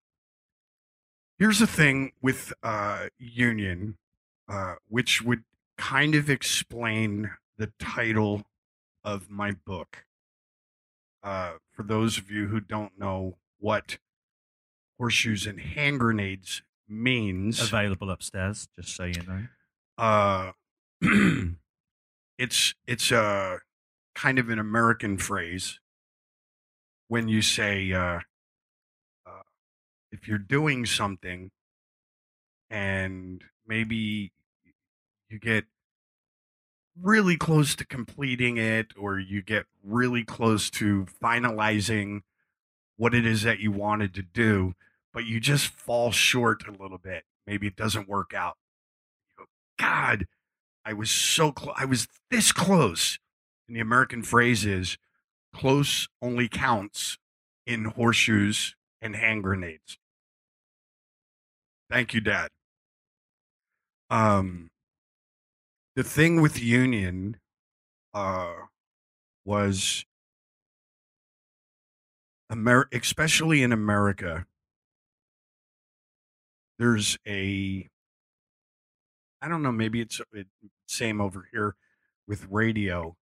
here's the thing with uh Union, uh, which would kind of explain the title of my book. Uh, for those of you who don't know what horseshoes and hand grenades means, available upstairs, just so you know. uh, [clears throat] it's it's a kind of an American phrase when you say uh, uh, if you're doing something and maybe you get really close to completing it or you get really close to finalizing what it is that you wanted to do, but you just fall short a little bit. Maybe it doesn't work out. Go, God, I was so close. I was this close. And the American phrase is close only counts in horseshoes and hand grenades. Thank you, Dad. Um, the thing with Union uh, was Amer- especially in America, there's a I don't know, maybe it's it, same over here with radio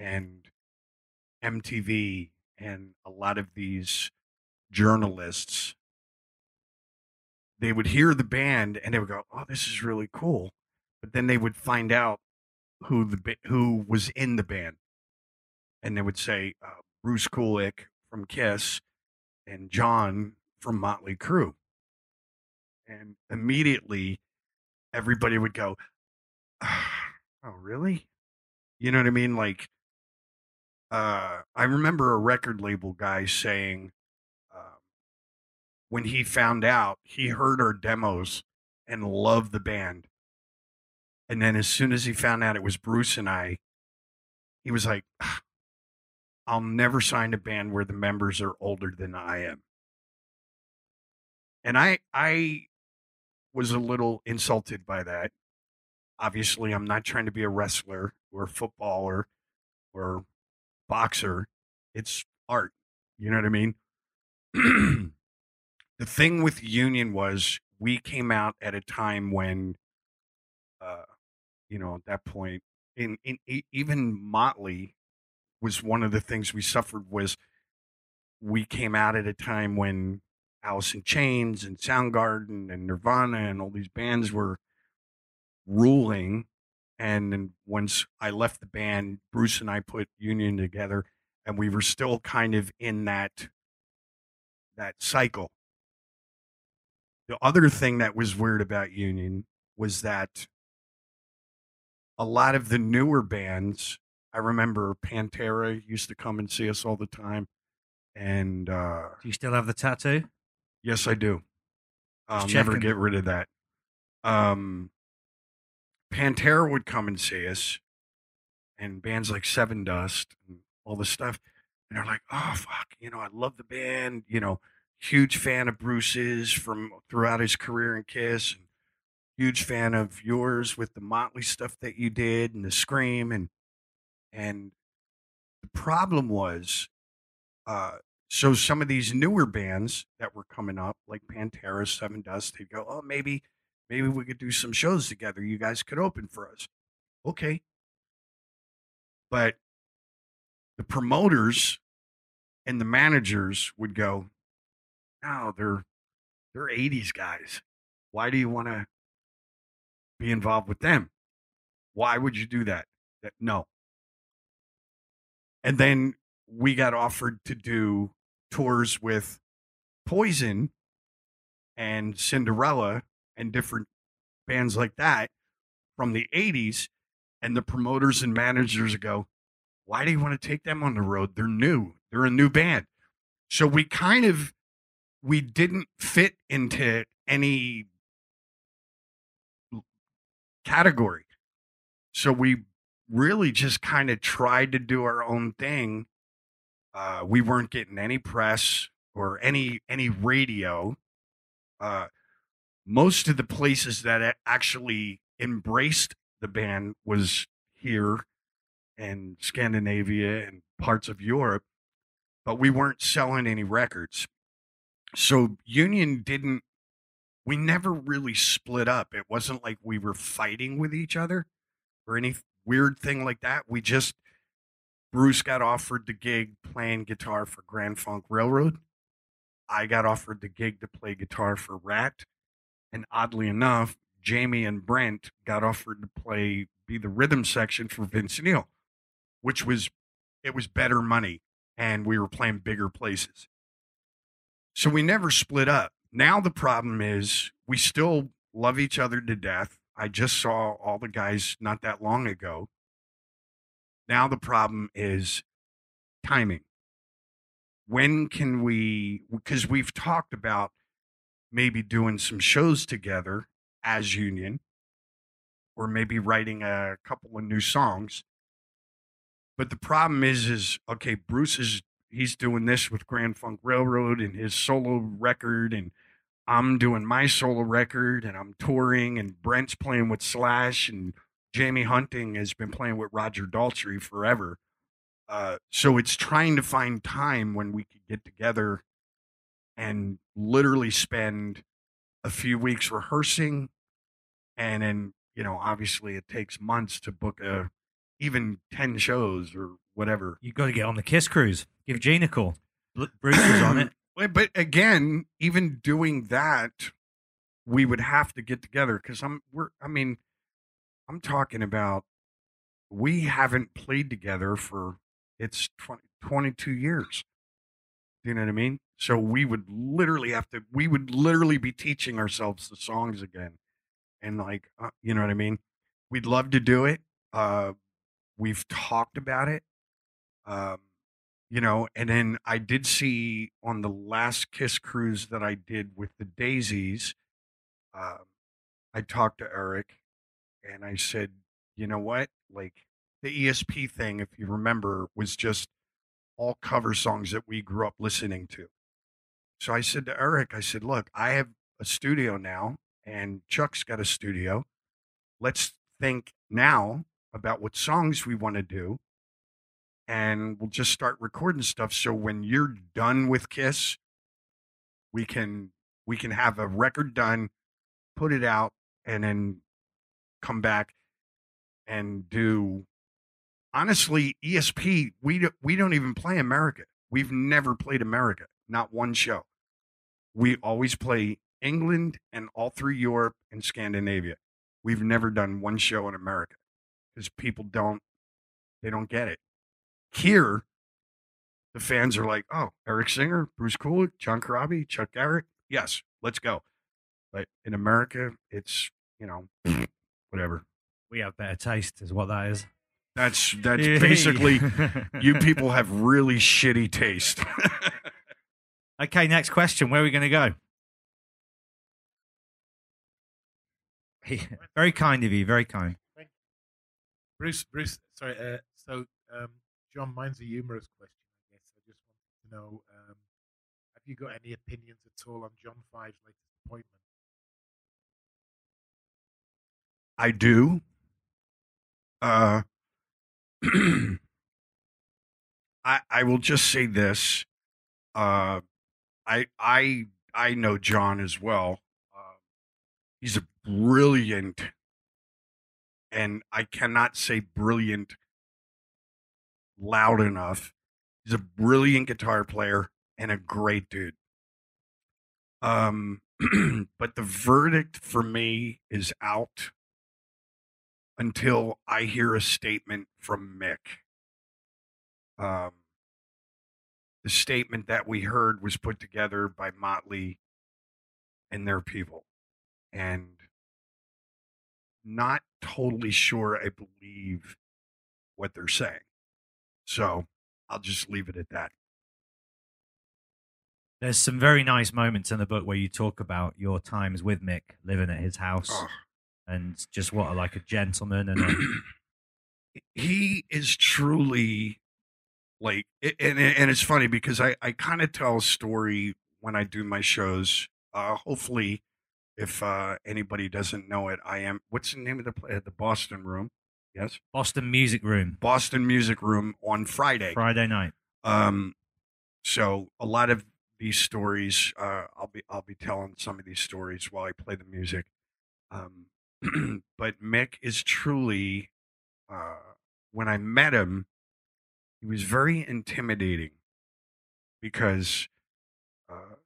and MTV and a lot of these journalists. They would hear the band and they would go, "Oh, this is really cool," but then they would find out who the who was in the band, and they would say uh, Bruce Kulick from Kiss and John from Motley Crue, and immediately everybody would go, [sighs] "Oh, really?" You know what I mean? Like, uh, I remember a record label guy saying uh, when he found out, he heard our demos and loved the band. And then as soon as he found out it was Bruce and I, he was like, I'll never sign a band where the members are older than I am. And I I was a little insulted by that. Obviously, I'm not trying to be a wrestler or a footballer or boxer. It's art. You know what I mean? [clears throat] the thing with Union was we came out at a time when, uh, you know, at that point, in, in even Motley was one of the things we suffered was we came out at a time when Alice in Chains and Soundgarden and Nirvana and all these bands were ruling. And then once I left the band, Bruce and I put Union together, and we were still kind of in that that cycle. The other thing that was weird about Union was that a lot of the newer bands, I remember Pantera used to come and see us all the time. And uh, Do you still have the tattoo? yes, I do. I'll never get rid of that. Um, Pantera would come and see us, and bands like Sevendust and all this stuff. And they're like, oh, fuck, you know, I love the band. You know, huge fan of Bruce's from throughout his career in Kiss. And huge fan of yours with the Motley stuff that you did and the Scream. And, and the problem was, uh, so some of these newer bands that were coming up, like Pantera, Sevendust, they'd go, oh, maybe, maybe we could do some shows together. You guys could open for us. Okay. But the promoters and the managers would go, no, they're they're 80s guys. Why do you want to be involved with them? Why would you do that? That no. And then we got offered to do tours with Poison and Cinderella and different bands like that from the 80s. And the promoters and managers go, why do you want to take them on the road? They're new. They're a new band. So we kind of we didn't fit into any category. So we really just kind of tried to do our own thing. Uh, we weren't getting any press or any any radio. Uh, most of the places that actually embraced the band was here and Scandinavia and parts of Europe, but we weren't selling any records. So Union didn't we never really split up. It wasn't like we were fighting with each other or any weird thing like that. We just Bruce got offered the gig playing guitar for Grand Funk Railroad. I got offered the gig to play guitar for Ratt. And oddly enough, Jamie and Brent got offered to play be the rhythm section for Vince Neil, which was it was better money and we were playing bigger places. So we never split up. Now the problem is we still love each other to death. I just saw all the guys not that long ago Now the problem is timing. When can we? Because we've talked about maybe doing some shows together as Union, or maybe writing a couple of new songs. But the problem is, is okay. Bruce is he's doing this with Grand Funk Railroad and his solo record, and I'm doing my solo record, and I'm touring, and Brent's playing with Slash, and Jamie Hunting has been playing with Roger Daltrey forever. Uh, so it's trying to find time when we could get together and literally spend a few weeks rehearsing, and then you know, obviously, it takes months to book a even ten shows or whatever. You got to get on the Kiss cruise. Give Gene a call. [clears throat] Bruce was on it. Wait, But again, even doing that, we would have to get together because I'm we're I mean, I'm talking about we haven't played together for it's 20, 22 years. Do you know what I mean? So we would literally have to we would literally be teaching ourselves the songs again. And like uh, you know what I mean? We'd love to do it. Uh we've talked about it. Um you know and then i did see on the last kiss cruise that i did with the daisies um, i talked to eric and i said you know what like the esp thing if you remember was just all cover songs that we grew up listening to. So i said to eric i said look i have a studio now and chuck's got a studio. Let's think now about what songs we want to do and we'll just start recording stuff so when you're done with kiss we can we can have a record done put it out and then come back and do honestly esp we do, we don't even play america we've never played america not one show we always play england and all through europe and scandinavia we've never done one show in america because people don't they don't get it here, the fans are like, oh, Eric Singer, Bruce Kulick, John Corabi, Chuck Garric. Yes, let's go. But in America, it's, you know, [sniffs] whatever. We have better taste, is what that is. That's that's [laughs] basically you people have really shitty taste. [laughs] Okay, next question. Where are we going to go? very kind of you. Very kind. Bruce, Bruce, sorry. Uh, so, um, John, mine's a humorous question, I guess. I just wanted to know um, have you got any opinions at all on John Five's latest appointment? I do. Uh, [clears throat] I I will just say this. Uh, I I I know John as well. Uh, he's a brilliant, and I cannot say brilliant loud enough. He's a brilliant guitar player and a great dude. Um, [clears throat] but the verdict for me is out until I hear a statement from Mick. Um, the statement that we heard was put together by Motley and their people. And not totally sure I believe what they're saying. So I'll just leave it at that. There's some very nice moments in the book where you talk about your times with Mick, living at his house, Oh. And just what a, like a gentleman and a, [clears throat] he is truly like and and it's funny because I I kind of tell a story when I do my shows. Uh hopefully if uh anybody doesn't know it, I am what's the name of the play the Boston Room? Yes. Boston Music Room Boston Music Room on Friday. Friday night. Um, so a lot of these stories, uh, I'll be I'll be telling some of these stories while I play the music. Um, [clears throat] but Mick is truly, uh, when I met him, he was very intimidating because uh,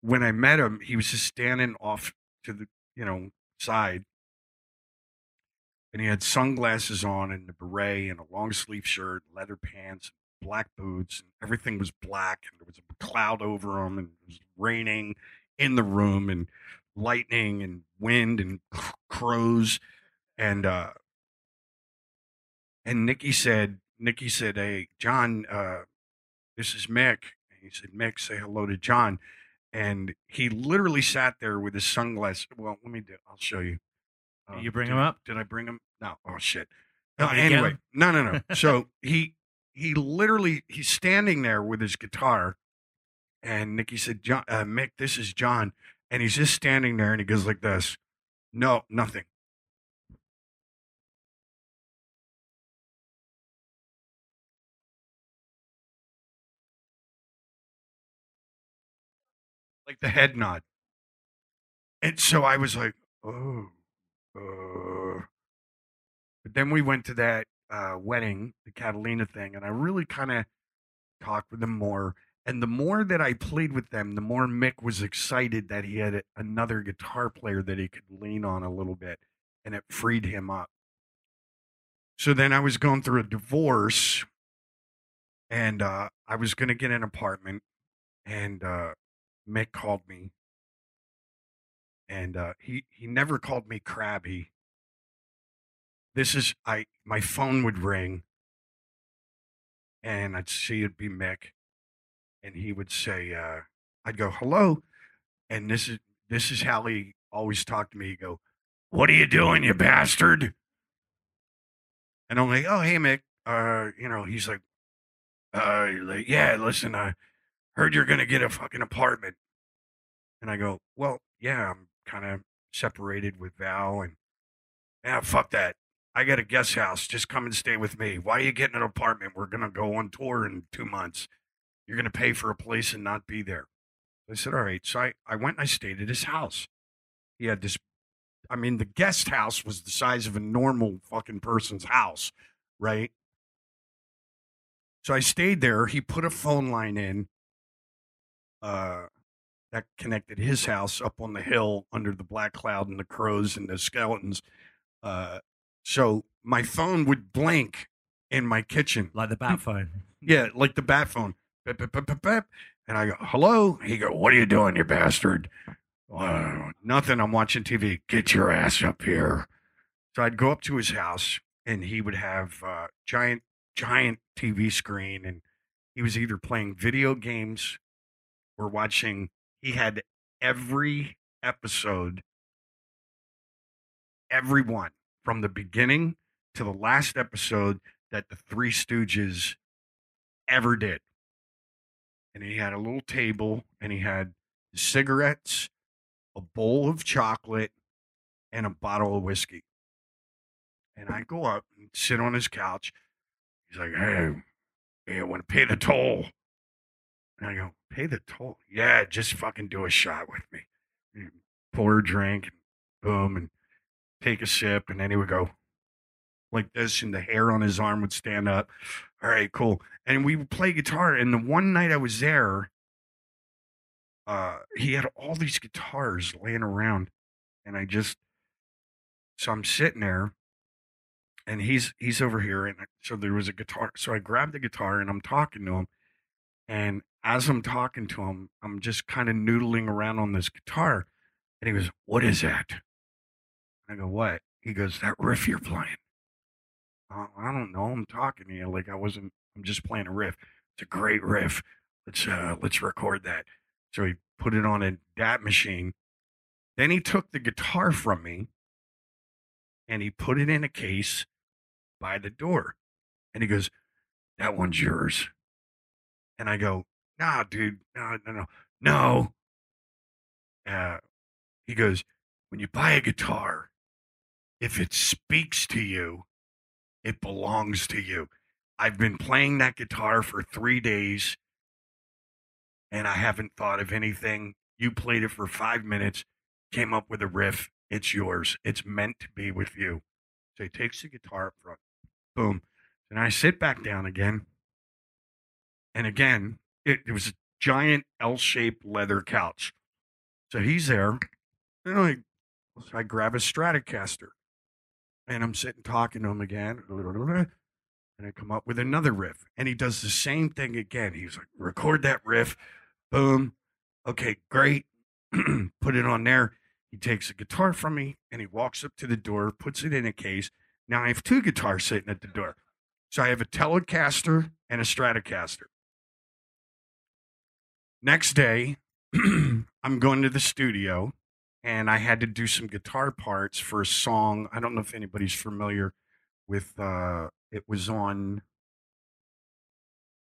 when I met him, he was just standing off to the you know side. And he had sunglasses on and a beret and a long sleeve shirt, leather pants, black boots, and everything was black and there was a cloud over him and it was raining in the room and lightning and wind and [laughs] crows and uh And Nikki said, Nikki said, "Hey, John, uh, this is Mick." And he said, "Mick, say hello to John." And he literally sat there with his sunglasses. Well, let me do. I'll show you. Did you bring did, him up? Did I bring him? No. Oh shit. No, Want me to get anyway, no, no, no. [laughs] So he he literally he's standing there with his guitar, and Nikki said, "John, uh, Mick, this is John," and he's just standing there, and he goes like this. No, nothing. Like the head nod. And so I was like, oh. Uh. But then we went to that uh, wedding, the Catalina thing, and I really kind of talked with him more. And the more that I played with them, the more Mick was excited that he had another guitar player that he could lean on a little bit, and it freed him up. So then I was going through a divorce, and uh, I was going to get an apartment, and uh, Mick called me, and uh, he he never called me crabby. This is I my phone would ring, and I'd see it'd be Mick, and he would say, uh, I'd go hello, and this is this is how he always talked to me. He'd go, "What are you doing, you bastard?" And I'm like, "Oh, hey, Mick." Uh, you know, he's like, uh, like, yeah, listen, I heard you're gonna get a fucking apartment. And I go, well, yeah, I'm kind of separated with Val, and yeah, fuck that. I got a guest house. Just come and stay with me. Why are you getting an apartment? We're gonna go on tour in two months. You're gonna pay for a place and not be there. I said, all right. So I, I went and I stayed at his house. He had this. I mean, the guest house was the size of a normal fucking person's house, right? So I stayed there. He put a phone line in uh, that connected his house up on the hill under the black cloud and the crows and the skeletons. Uh, so my phone would blink in my kitchen. Like the bat phone. Yeah, like the bat phone. Beep, beep, beep. And I go, hello? He go, what are you doing, you bastard? "Uh, nothing. I'm watching TV. Get your ass up here. So I'd go up to his house, and he would have a giant, giant TV screen, and he was either playing video games or watching. He had every episode, every one from the beginning to the last episode that the Three Stooges ever did. And he had a little table, and he had cigarettes, a bowl of chocolate, and a bottle of whiskey. And I go up and sit on his couch. He's like, "Hey, hey, I want to pay the toll." And I go, "Pay the toll? Yeah, just fucking do a shot with me." And pour a drink, and boom, and take a sip, and then he would go like this, and the hair on his arm would stand up. All right, cool. And we would play guitar. And the one night I was there, uh, he had all these guitars laying around, and I just so I'm sitting there, and he's he's over here, and so there was a guitar. So I grabbed the guitar and I'm talking to him, and as I'm talking to him, I'm just kind of noodling around on this guitar, and he goes, "What is that?" I go, "What?" He goes, "That riff you're playing." "Uh, I don't know. I'm talking to you like I wasn't. I'm just playing a riff. It's a great riff. Let's uh let's record that. So he put it on a DAT machine. Then he took the guitar from me and he put it in a case by the door. And he goes, That one's yours. And I go, Nah, dude, no, no, no, no. Uh, he goes, When you buy a guitar, if it speaks to you, it belongs to you. I've been playing that guitar for three days and I haven't thought of anything. You played it for five minutes, came up with a riff. It's yours. It's meant to be with you. So he takes the guitar up front, boom. And I sit back down again. And again, it, it was a giant L shaped leather couch. So he's there. And I, so I grab a Stratocaster and I'm sitting talking to him again. And I come up with another riff. And he does the same thing again. He's like, record that riff. Boom. Okay, great. [clears throat] Put it on there. He takes a guitar from me and he walks up to the door, puts it in a case. Now I have two guitars sitting at the door. So I have a Telecaster and a Stratocaster. Next day, [clears throat] I'm going to the studio and I had to do some guitar parts for a song. I don't know if anybody's familiar with uh it was on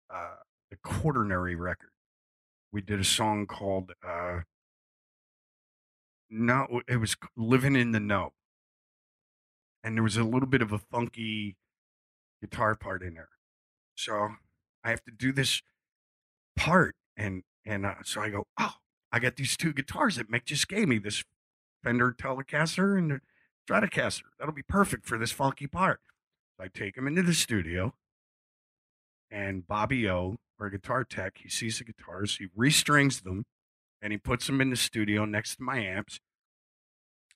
uh the Quaternary record. We did a song called uh no it was Living in the Know. And there was a little bit of a funky guitar part in there. So I have to do this part and and uh, so I go, "Oh, I got these two guitars that Mick just gave me this Fender Telecaster and the Stratocaster. That'll be perfect for this funky part. I take them into the studio, and Bobby O, our guitar tech, he sees the guitars, he restrings them, and he puts them in the studio next to my amps.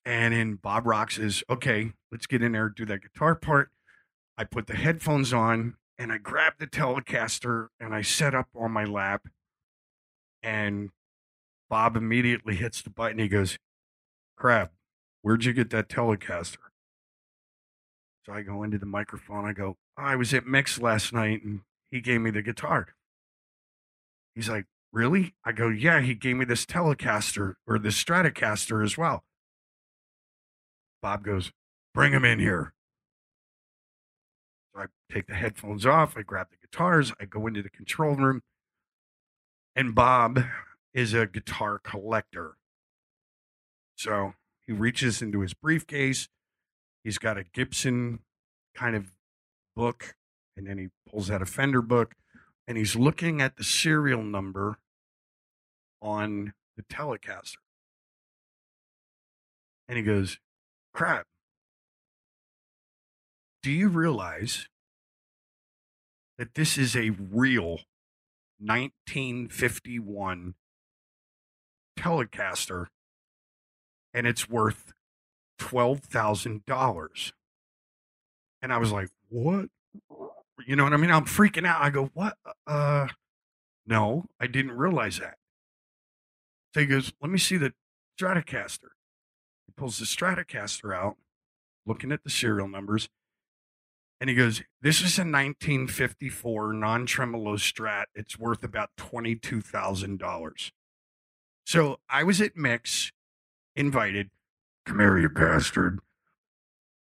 And then Bob Rock says, "Okay, let's get in there, do that guitar part." I put the headphones on, and I grab the Telecaster, and I set up on my lap, and Bob immediately hits the button. He goes, Crap, where'd you get that Telecaster? So I go into the microphone. I go, "Oh, I was at Mick's last night and he gave me the guitar. He's like, Really? I go, Yeah, he gave me this Telecaster or this Stratocaster as well. Bob goes, Bring him in here. So I take the headphones off. I grab the guitars. I go into the control room. And Bob is a guitar collector. So he reaches into his briefcase. He's got a Gibson kind of book, and then he pulls out a Fender book, and he's looking at the serial number on the Telecaster. And he goes, Crap. Do you realize that this is a real 1951 Telecaster and it's worth $12,000? And I was like, What? You know what I mean? I'm freaking out. I go, What? Uh, no, I didn't realize that. So he goes, Let me see the Stratocaster. He pulls the Stratocaster out, looking at the serial numbers. And he goes, This is a 1954 non tremolo strat. It's worth about $22,000. So I was at Mick's, invited. Come here, you bastard.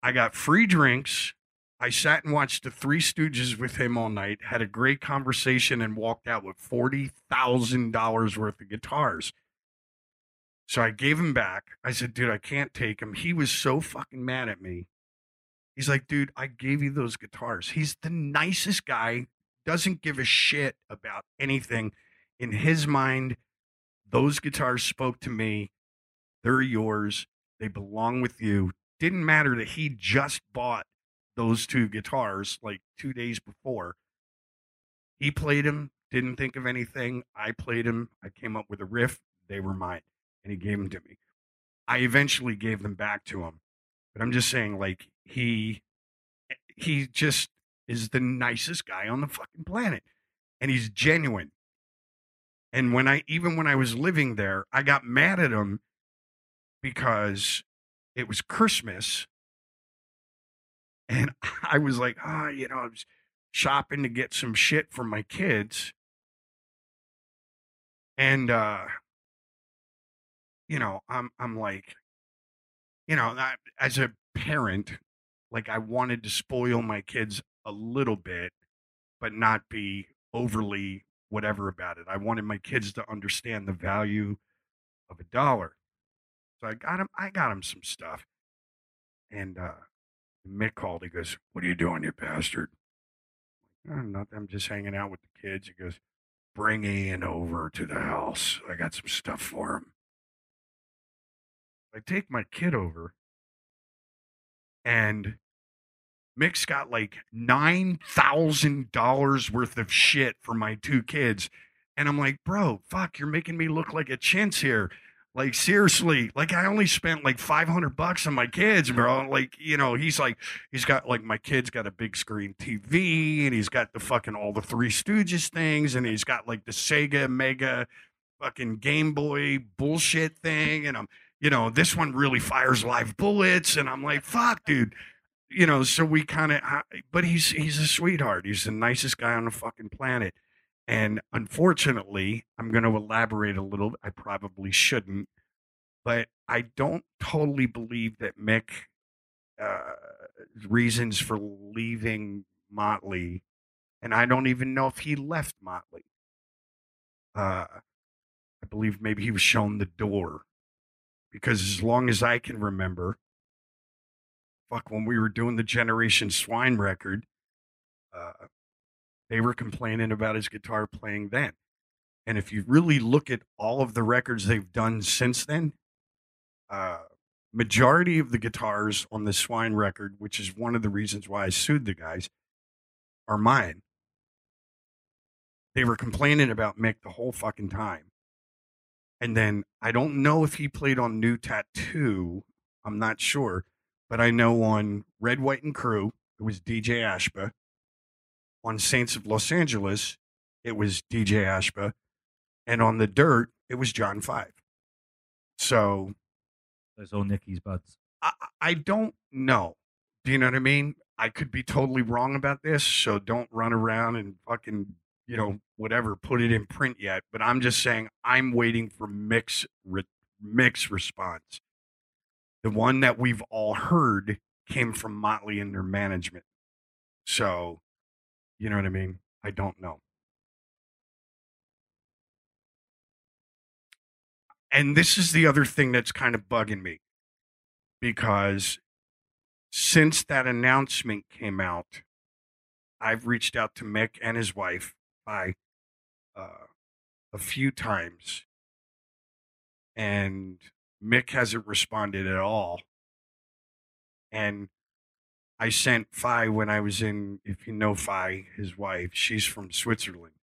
I got free drinks. I sat and watched the Three Stooges with him all night, had a great conversation, and walked out with $40,000 worth of guitars. So I gave him back. I said, dude, I can't take him. He was so fucking mad at me. He's like, dude, I gave you those guitars. He's the nicest guy, doesn't give a shit about anything. In his mind, those guitars spoke to me. They're yours. They belong with you. Didn't matter that he just bought those two guitars like two days before. He played them, didn't think of anything. I played them. I came up with a riff. They were mine. And he gave them to me. I eventually gave them back to him. But I'm just saying, like, he eh, he just is the nicest guy on the fucking planet. And he's genuine. And when I even when I was living there, I got mad at him because it was Christmas. And [laughs] I was like, ah, you know, I was shopping to get some shit for my kids. And uh you know, I'm I'm like, you know, I, as a parent, like I wanted to spoil my kids a little bit, but not be overly whatever about it. I wanted my kids to understand the value of a dollar. So I got him I got him some stuff. And uh Mick called, he goes, What are you doing, you bastard? "Oh, nothing. I'm just hanging out with the kids. He goes, Bring Ian over to the house. I got some stuff for him. I take my kid over, and Mick's got like nine thousand dollars worth of shit for my two kids, and I'm like, bro, fuck, you're making me look like a chintz here. Like seriously, like I only spent like five hundred bucks on my kids, bro. Like you know, he's like, he's got like my kid's got a big screen TV, and he's got the fucking all the Three Stooges things, and he's got like the Sega Mega fucking Game Boy bullshit thing, and I'm you know, this one really fires live bullets. And I'm like, fuck, dude. You know, so we kind of, but he's he's a sweetheart. He's the nicest guy on the fucking planet. And unfortunately, I'm going to elaborate a little. I probably shouldn't, but I don't totally believe that Mick uh, reasons for leaving Motley, and I don't even know if he left Motley. Uh, I believe maybe he was shown the door because as long as I can remember, fuck, when we were doing the Generation Swine record, uh, they were complaining about his guitar playing then. And if you really look at all of the records they've done since then, uh, majority of the guitars on the Swine record, which is one of the reasons why I sued the guys, are mine. They were complaining about Mick the whole fucking time. And then I don't know if he played on New Tattoo. I'm not sure. But I know on Red, White, and Crüe, it was DJ Ashba. On Saints of Los Angeles, it was DJ Ashba. And on The Dirt, it was John Five. So Those all Nikki's buds. I, I don't know. Do you know what I mean? I could be totally wrong about this, so don't run around and fucking, you know, whatever, put it in print yet. But I'm just saying I'm waiting for Mick's re- Mick's response. The one that we've all heard came from Motley and their management. So, you know what I mean? I don't know. And this is the other thing that's kind of bugging me because since that announcement came out, I've reached out to Mick and his wife by uh, a few times, and Mick hasn't responded at all. And I sent Fi when I was in, if you know Fi, his wife, she's from Switzerland.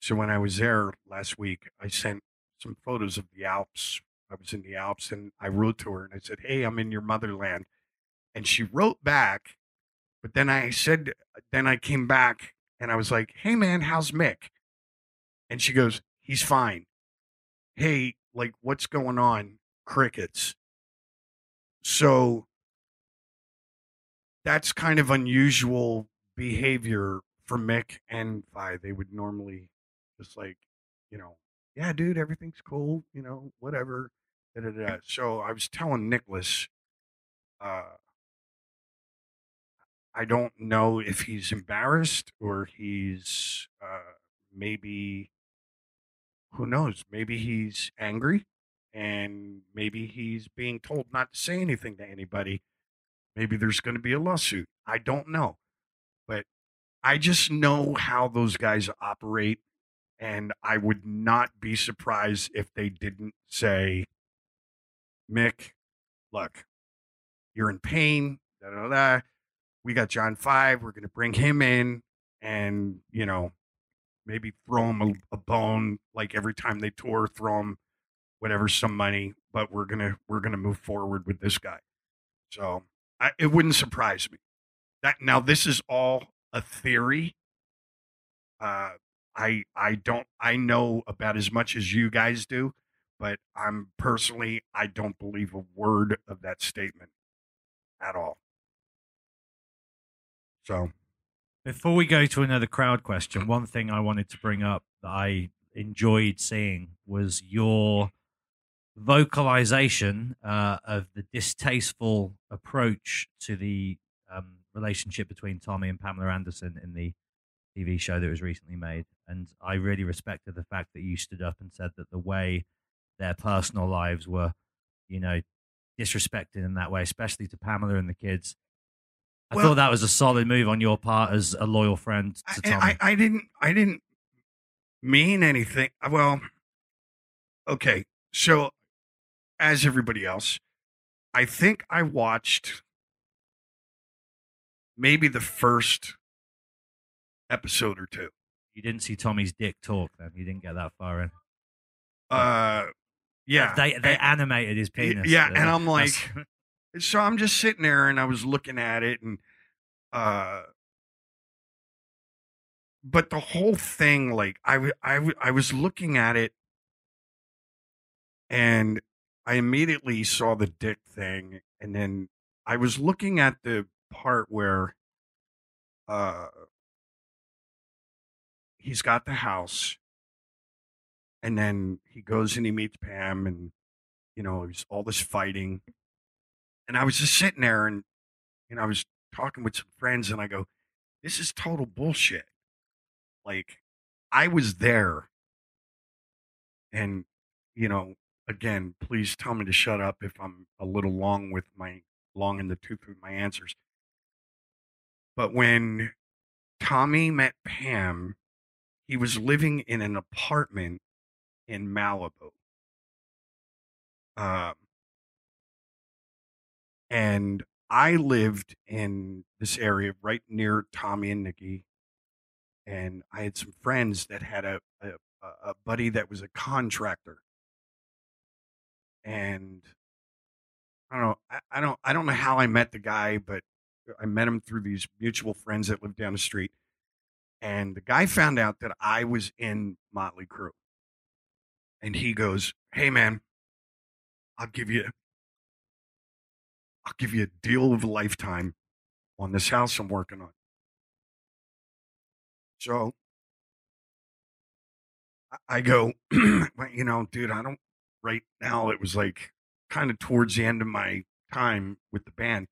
So when I was there last week, I sent some photos of the Alps. I was in the Alps and I wrote to her and I said, Hey, I'm in your motherland. And she wrote back, but then I said, then I came back and I was like, Hey, man, how's Mick? And she goes, He's fine. Hey, like, what's going on? Crickets. So that's kind of unusual behavior for Mick and Vi. They would normally just like, you know, yeah, dude, everything's cool, you know, whatever. Da, da, da. So I was telling Nicholas, uh, I don't know if he's embarrassed or he's uh, maybe, who knows, maybe he's angry and maybe he's being told not to say anything to anybody. Maybe there's going to be a lawsuit. I don't know. But I just know how those guys operate. And I would not be surprised if they didn't say, Mick, look, you're in pain. Da, da, da. We got John Five. We're going to bring him in and, you know, maybe throw him a, a bone like every time they tour, throw him whatever, some money. But we're to, we're to move forward with this guy. So I, it wouldn't surprise me. That now this is all a theory. Uh, I I don't I know about as much as you guys do, but I'm personally I don't believe a word of that statement at all. So Before we go to another crowd question, one thing I wanted to bring up that I enjoyed seeing was your vocalization uh, of the distasteful approach to the um, relationship between Tommy and Pamela Anderson in the TV show that was recently made. And I really respected the fact that you stood up and said that the way their personal lives were, you know, disrespected in that way, especially to Pamela and the kids. I Well- thought that was a solid move on your part as a loyal friend to I, Tommy. I, I didn't I didn't mean anything. Well, okay. So as everybody else, I think I watched maybe the first episode or two. you didn't see Tommy's dick talk then. You didn't get that far in. Uh yeah. They they And- animated his penis. Yeah, and I'm [laughs] like, so I'm just sitting there and I was looking at it and uh but the whole thing like I w- I w- I was looking at it and I immediately saw the dick thing and then I was looking at the part where uh he's got the house and then he goes and he meets Pam and you know, there's all this fighting. And I was just sitting there and know, I was talking with some friends and I go, This is total bullshit. Like I was there and you know, again, please tell me to shut up if I'm a little long with my long in the tooth with my answers. But when Tommy met Pam, he was living in an apartment in Malibu. Um, and I lived in this area right near Tommy and Nikki. And I had some friends that had a, a, a buddy that was a contractor. And I don't know, I, I don't I don't know how I met the guy, but I met him through these mutual friends that lived down the street. And the guy found out that I was in Motley Crue. And he goes, Hey man, I'll give you I'll give you a deal of a lifetime on this house I'm working on. So I- go, [clears throat] "Well, you know, dude, I don't right now it was like kind of towards the end of my time with the band.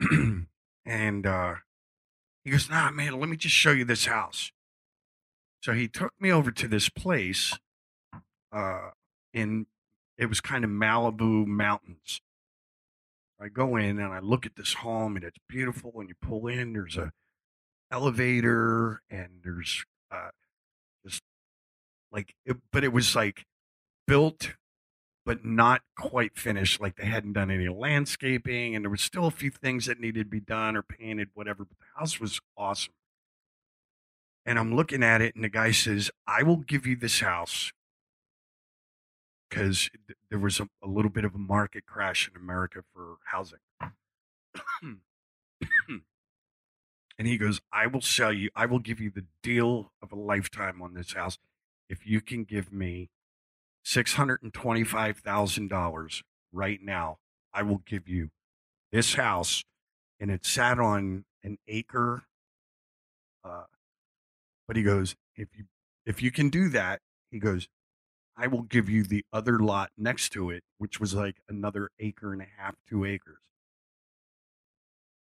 [clears throat] and uh he goes, nah, man, let me just show you this house. So he took me over to this place uh in it was kind of Malibu mountains. I go in and I look at this home and it's beautiful and you pull in, there's a elevator and there's uh just like it, but it was like built but not quite finished like they hadn't done any landscaping and there was still a few things that needed to be done or painted whatever but the house was awesome. And i'm looking at it and the guy says i will give you this house. Because there was a, a little bit of a market crash in america for housing. [coughs] And he goes i will sell you i will give you the deal of a lifetime on this house if you can give me $625,000 right now. I will give you this house. And it sat on an acre. Uh, but he goes, if you, if you can do that, he goes, I will give you the other lot next to it, which was like another acre and a half, two acres.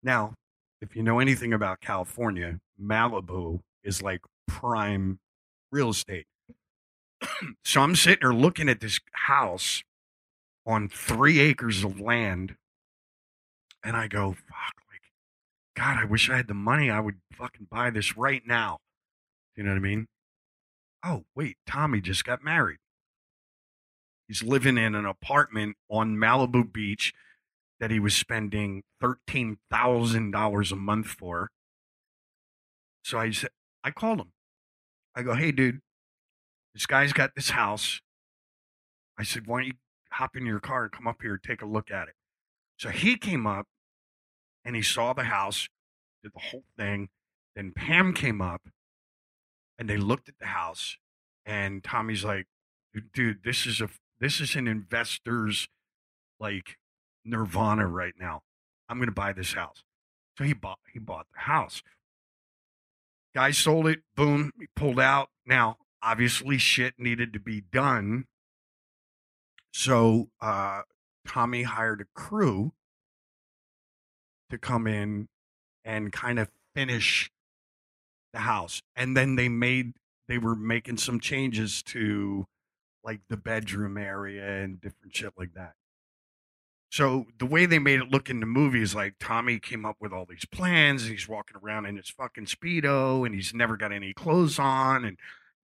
Now, if you know anything about California, Malibu is like prime real estate [clears throat] so I'm sitting there looking at this house on three acres of land, and I go, "Fuck!" Like, God, I wish I had the money. I would fucking buy this right now. You know what I mean? Oh, wait, Tommy just got married. He's living in an apartment on Malibu Beach that he was spending thirteen thousand dollars a month for. So I said, I called him. I go, "Hey, dude." This guy's got this house. I said, why don't you hop in your car and come up here and take a look at it? So he came up and he saw the house, did the whole thing. Then Pam came up and they looked at the house and Tommy's like, dude, this is a this is an investor's like nirvana right now. I'm gonna buy this house. So he bought he bought the house. Guy sold it, boom, he pulled out. Now, obviously shit needed to be done. So uh, Tommy hired a crew to come in and kind of finish the house. And then they made they were making some changes to like the bedroom area and different shit like that. So the way they made it look in the movie is like Tommy came up with all these plans. And he's walking around in his fucking speedo, and he's never got any clothes on, and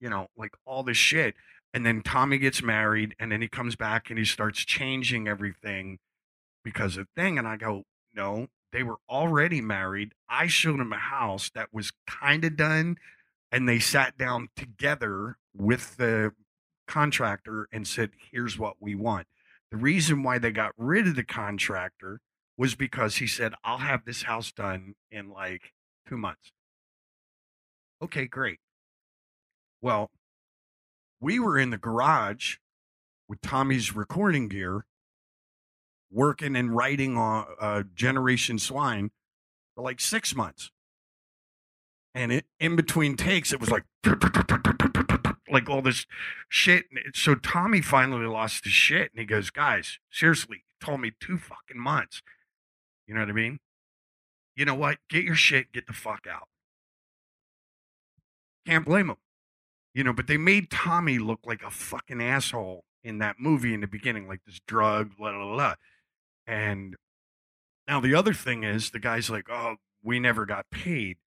you know, like all this shit. And then Tommy gets married, and then he comes back and he starts changing everything because of thing. And I go, no, they were already married. I showed him a house that was kind of done, and they sat down together with the contractor and said, here's what we want. The reason why they got rid of the contractor was because he said, I'll have this house done in like two months. Okay, great. Well, we were in the garage with Tommy's recording gear, working and writing on uh, Generation Swine for like six months. And it, in between takes, it was like, [laughs] like all this shit. So Tommy finally lost his shit and he goes, Guys, seriously, told me two fucking months. You know what I mean? You know what? Get your shit, get the fuck out. Can't blame him. You know, but they made Tommy look like a fucking asshole in that movie in the beginning, like this drug, blah, blah, blah. And now the other thing is the guy's like, oh, we never got paid.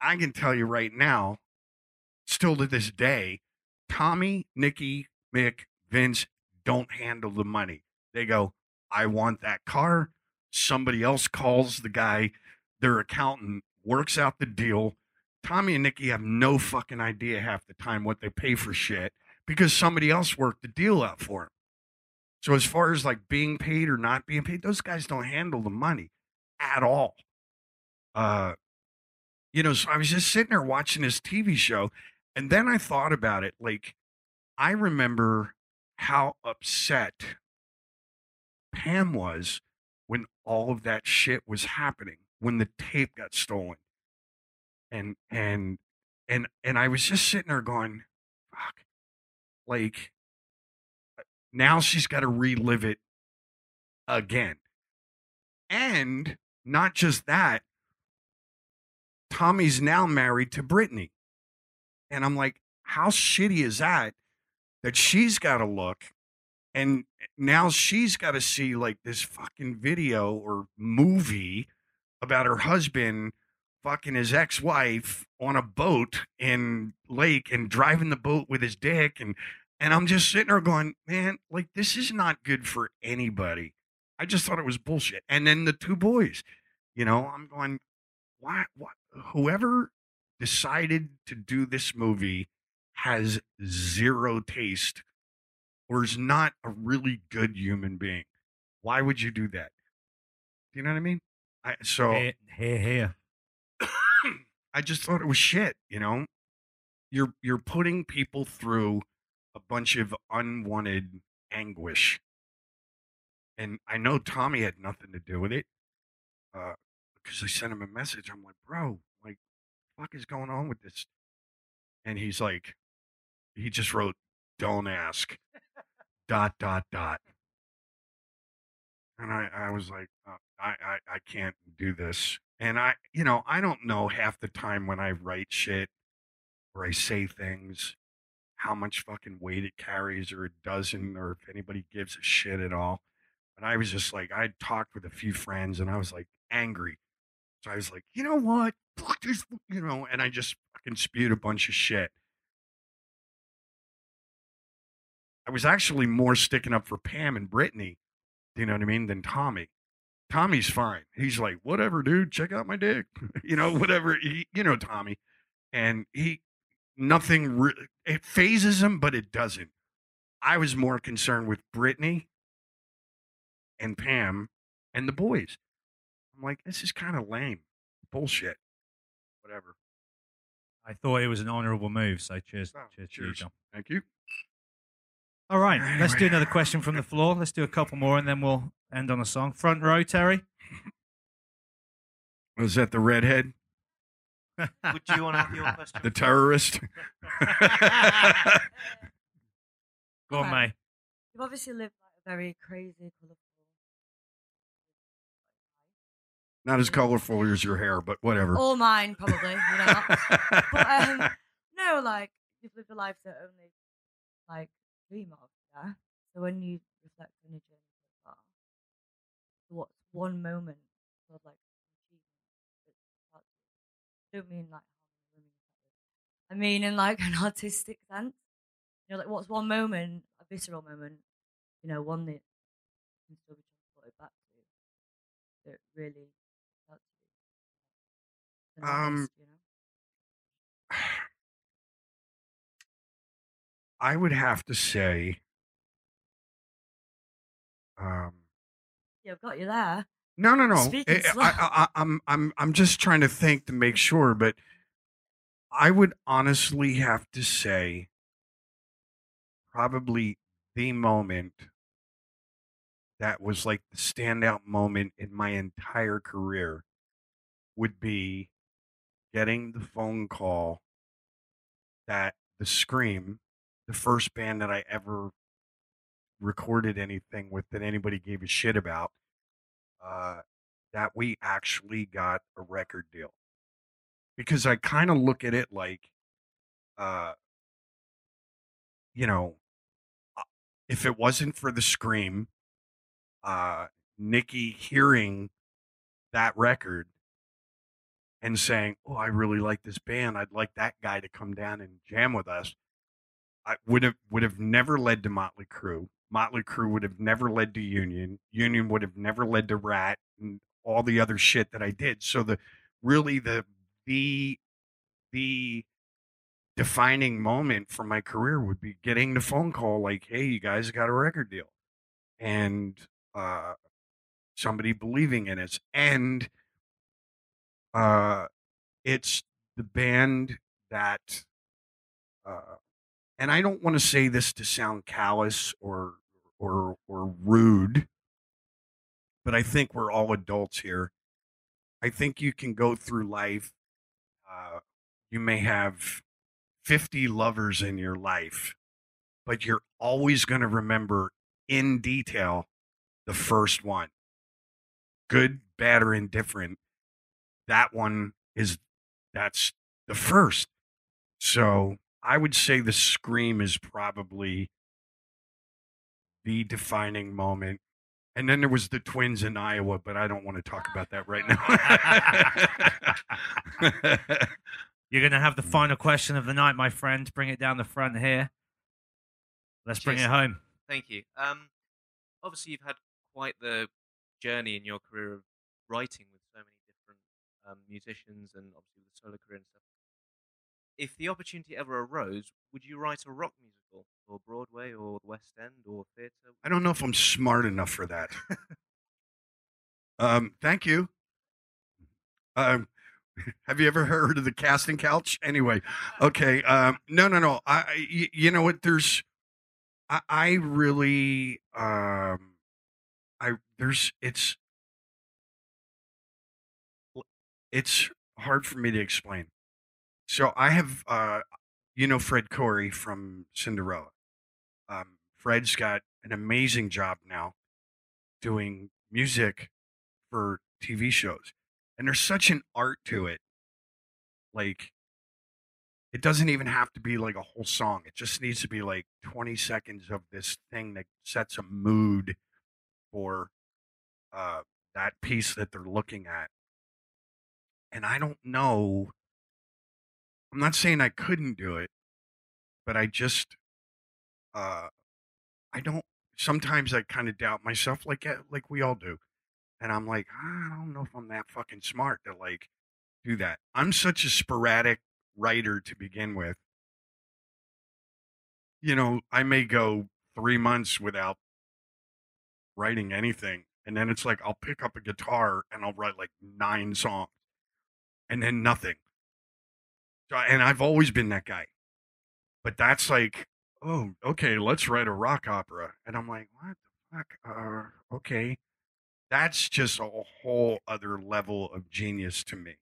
I can tell you right now, still to this day, Tommy, Nikki, Mick, Vince don't handle the money. They go, I want that car. Somebody else calls the guy, their accountant, works out the deal. Tommy and Nikki have no fucking idea half the time what they pay for shit because somebody else worked the deal out for them. So as far as like being paid or not being paid, those guys don't handle the money at all. Uh you know, so I was just sitting there watching this TV show and then I thought about it like I remember how upset Pam was when all of that shit was happening, when the tape got stolen. And and and and I was just sitting there going, fuck. Like uh, now she's got to relive it again. And not just that, Tommy's now married to Brittany. And I'm like, how shitty is that? That she's got to look and eh, now she's got to see like this fucking video or movie about her husband fucking his ex-wife on a boat in lake and driving the boat with his dick and and I'm just sitting there going, man, like this is not good for anybody. I just thought it was bullshit. And then the two boys, you know, I'm going, why what whoever decided to do this movie has zero taste or is not a really good human being. Why would you do that? Do you know what I mean? I, so Here, here, here. I just thought it was shit. You know, you're you're putting people through a bunch of unwanted anguish, and I know Tommy had nothing to do with it, uh, because I sent him a message. I'm like, bro, like, fuck is going on with this? And he's like, he just wrote, "Don't ask." dot dot dot. And I, I was like, uh, I, I, I can't do this. And I, you know, I don't know half the time when I write shit or I say things, how much fucking weight it carries or it doesn't, or if anybody gives a shit at all. But I was just like, I talked with a few friends and I was like angry. So I was like, you know what? Fuck this, you know, and I just fucking spewed a bunch of shit. I was actually more sticking up for Pam and Brittany, you know what I mean, than Tommy. Tommy's fine. He's like, whatever, dude, check out my dick. [laughs] you know, whatever. He, you know, Tommy. And he, nothing, re- it phases him, but it doesn't. I was more concerned with Brittany and Pam and the boys. I'm like, this is kind of lame. Bullshit. Whatever. I thought it was an honourable move, so cheers, Oh, cheers, to you, cheers. John. Thank you. All right, let's do another question from the floor. Let's do a couple more, and then we'll end on a song. Front row, Terry. Was that the redhead? Would you want to have your [laughs] question? The terrorist? [laughs] Go on, Okay. May. You've obviously lived like a very crazy, colourful. Not as colorful as your hair, but whatever. All mine, probably. You know, [laughs] but um, no, like you've lived a life that only like dream of, yeah. So when you reflect on your journey so far, what's one moment of like achievement I don't mean like how many women you've had with. I mean in like [laughs] an artistic sense. You know, like what's one moment, a visceral moment, you know, one that you can still be transported back to that really felt you. Um, you know? [sighs] I would have to say, um, I've got you there. no, no, no. Speaking eh, eh, I, slow. I, I, I'm, I'm, I'm just trying to think to make sure, but I would honestly have to say, probably the moment that was like the standout moment in my entire career would be getting the phone call that the Scream, the first band that I ever recorded anything with that anybody gave a shit about, uh, that we actually got a record deal. Because I kind of look at it like, uh, you know, uh, if it wasn't for the Scream, uh, Nikki hearing that record and saying, "Oh, I really like this band. I'd like that guy to come down and jam with us." I would have would have never led to Mötley Crüe. Mötley Crüe would have never led to Union. Union would have never led to Ratt and all the other shit that I did. So the really the the the defining moment for my career would be getting the phone call like, "Hey, you guys got a record deal," and uh, somebody believing in us, and uh, it's the band that, uh, and I don't want to say this to sound callous or or or rude, but I think we're all adults here. I think you can go through life. Uh, you may have 50 lovers in your life, but you're always going to remember in detail the first one. Good, bad, or indifferent. That one is, that's the first. So I would say the scream is probably the defining moment. And then there was the twins in Iowa, but I don't want to talk about that right now. [laughs] You're going to have the final question of the night, my friend. Bring it down the front here. Let's bring Cheers. it home. Thank you. Um, obviously, you've had quite the journey in your career of writing with so many different um, musicians and obviously the solo career and stuff. If the opportunity ever arose, would you write a rock musical for Broadway or the West End or theatre? I don't know if I'm smart enough for that. [laughs] um, thank you. Um, [laughs] have you ever heard of the casting couch? Anyway, [laughs] okay. Um, no, no, no. I, I- y- you know what? There's, I, I really, um, I there's, it's, it's hard for me to explain. So I have, uh, you know, Fred Coury from Cinderella. Um, Fred's got an amazing job now doing music for TV shows. And there's such an art to it. Like, it doesn't even have to be like a whole song. It just needs to be like 20 seconds of this thing that sets a mood for uh, that piece that they're looking at. And I don't know. I'm not saying I couldn't do it, but I just, uh, I don't. Sometimes I kind of doubt myself, like eh, like we all do, and I'm like, I don't know if I'm that fucking smart to like do that. I'm such a sporadic writer to begin with. You know, I may go three months without writing anything, and then it's like I'll pick up a guitar and I'll write like nine songs, and then nothing. And I've always been that guy. But that's like, oh, okay, let's write a rock opera. And I'm like, what the fuck? Uh, okay. That's just a whole other level of genius to me.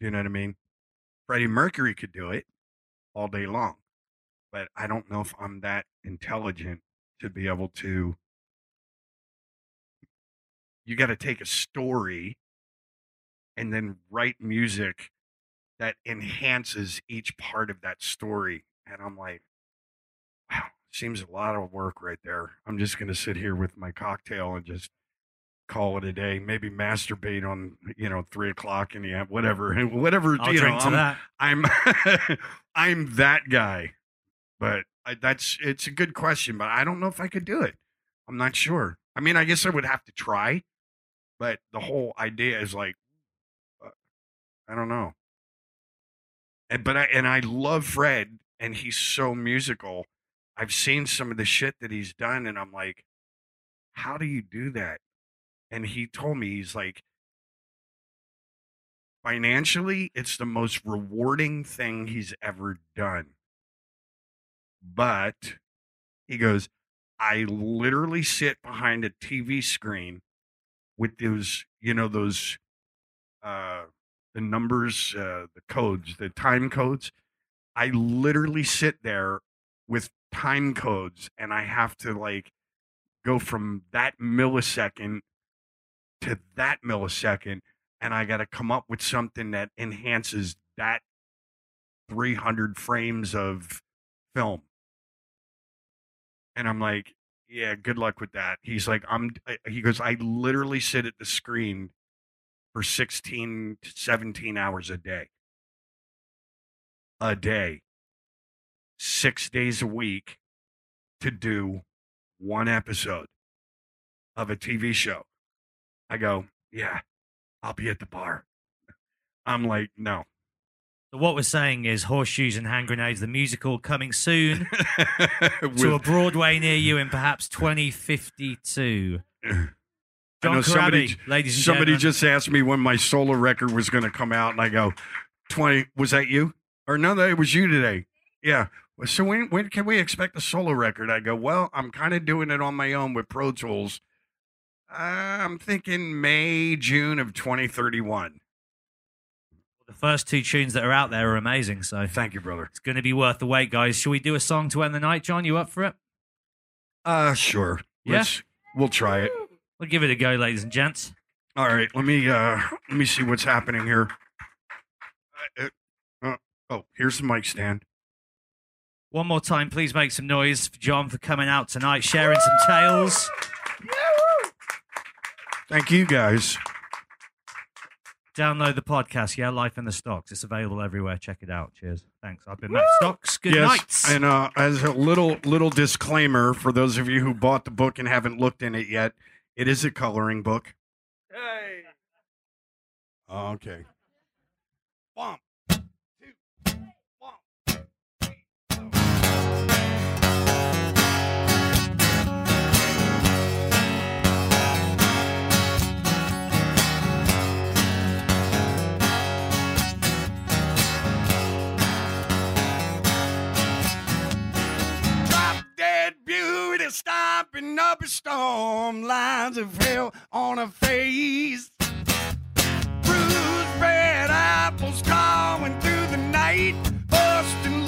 You know what I mean? Freddie Mercury could do it all day long. But I don't know if I'm that intelligent to be able to. You got to take a story and then write music that enhances each part of that story. And I'm like, wow, seems a lot of work right there. I'm just going to sit here with my cocktail and just call it a day. Maybe masturbate on, you know, three o'clock in the end, whatever, whatever. I'll you drink know, to I'm, that. I'm, [laughs] I'm that guy. But I, that's it's a good question, but I don't know if I could do it. I'm not sure. I mean, I guess I would have to try, but the whole idea is like, uh, I don't know. And but I and I love Fred, and he's so musical. I've seen some of the shit that he's done, and I'm like, how do you do that? And he told me he's like, financially, it's the most rewarding thing he's ever done. But he goes, I literally sit behind a TV screen with those, you know, those uh the numbers, uh, the codes, the time codes. I literally sit there with time codes and I have to like go from that millisecond to that millisecond and I got to come up with something that enhances that 300 frames of film. And I'm like, yeah, good luck with that. He's like, I'm, he goes, I literally sit at the screen for 16 to 17 hours a day. A day. Six days a week to do one episode of a TV show. I go, yeah, I'll be at the bar. I'm like, no. So what we're saying is Horseshoes and Hand Grenades, the musical, coming soon [laughs] to a Broadway near you in perhaps 2052. [laughs] I John know somebody, ladies and somebody gentlemen. just asked me when my solo record was going to come out, and I go, "20 was that you? Or no, that it was you today? Yeah. So when when can we expect a solo record? I go, well, I'm kind of doing it on my own with Pro Tools. I'm thinking May, June of 2031. The first two tunes that are out there are amazing. So thank you, brother. It's going to be worth the wait, guys. Should we do a song to end the night, John? You up for it? Uh, sure. Yeah? We'll try it. We'll give it a go, ladies and gents. All right, let me uh let me see what's happening here. Uh, uh, oh, here's the mic stand. One more time, please make some noise for John for coming out tonight, sharing some tales. Thank you guys. Download the podcast, yeah, Life in the Stocks. It's available everywhere. Check it out. Cheers. Thanks. I've been Matt Stocks. Good yes, night. And uh, as a little little disclaimer for those of you who bought the book and haven't looked in it yet, it is a coloring book. Hey. Okay. One, Dead beauty stomping up a storm. Lines of hell on her face. Bruised red apples crawling through the night. Busting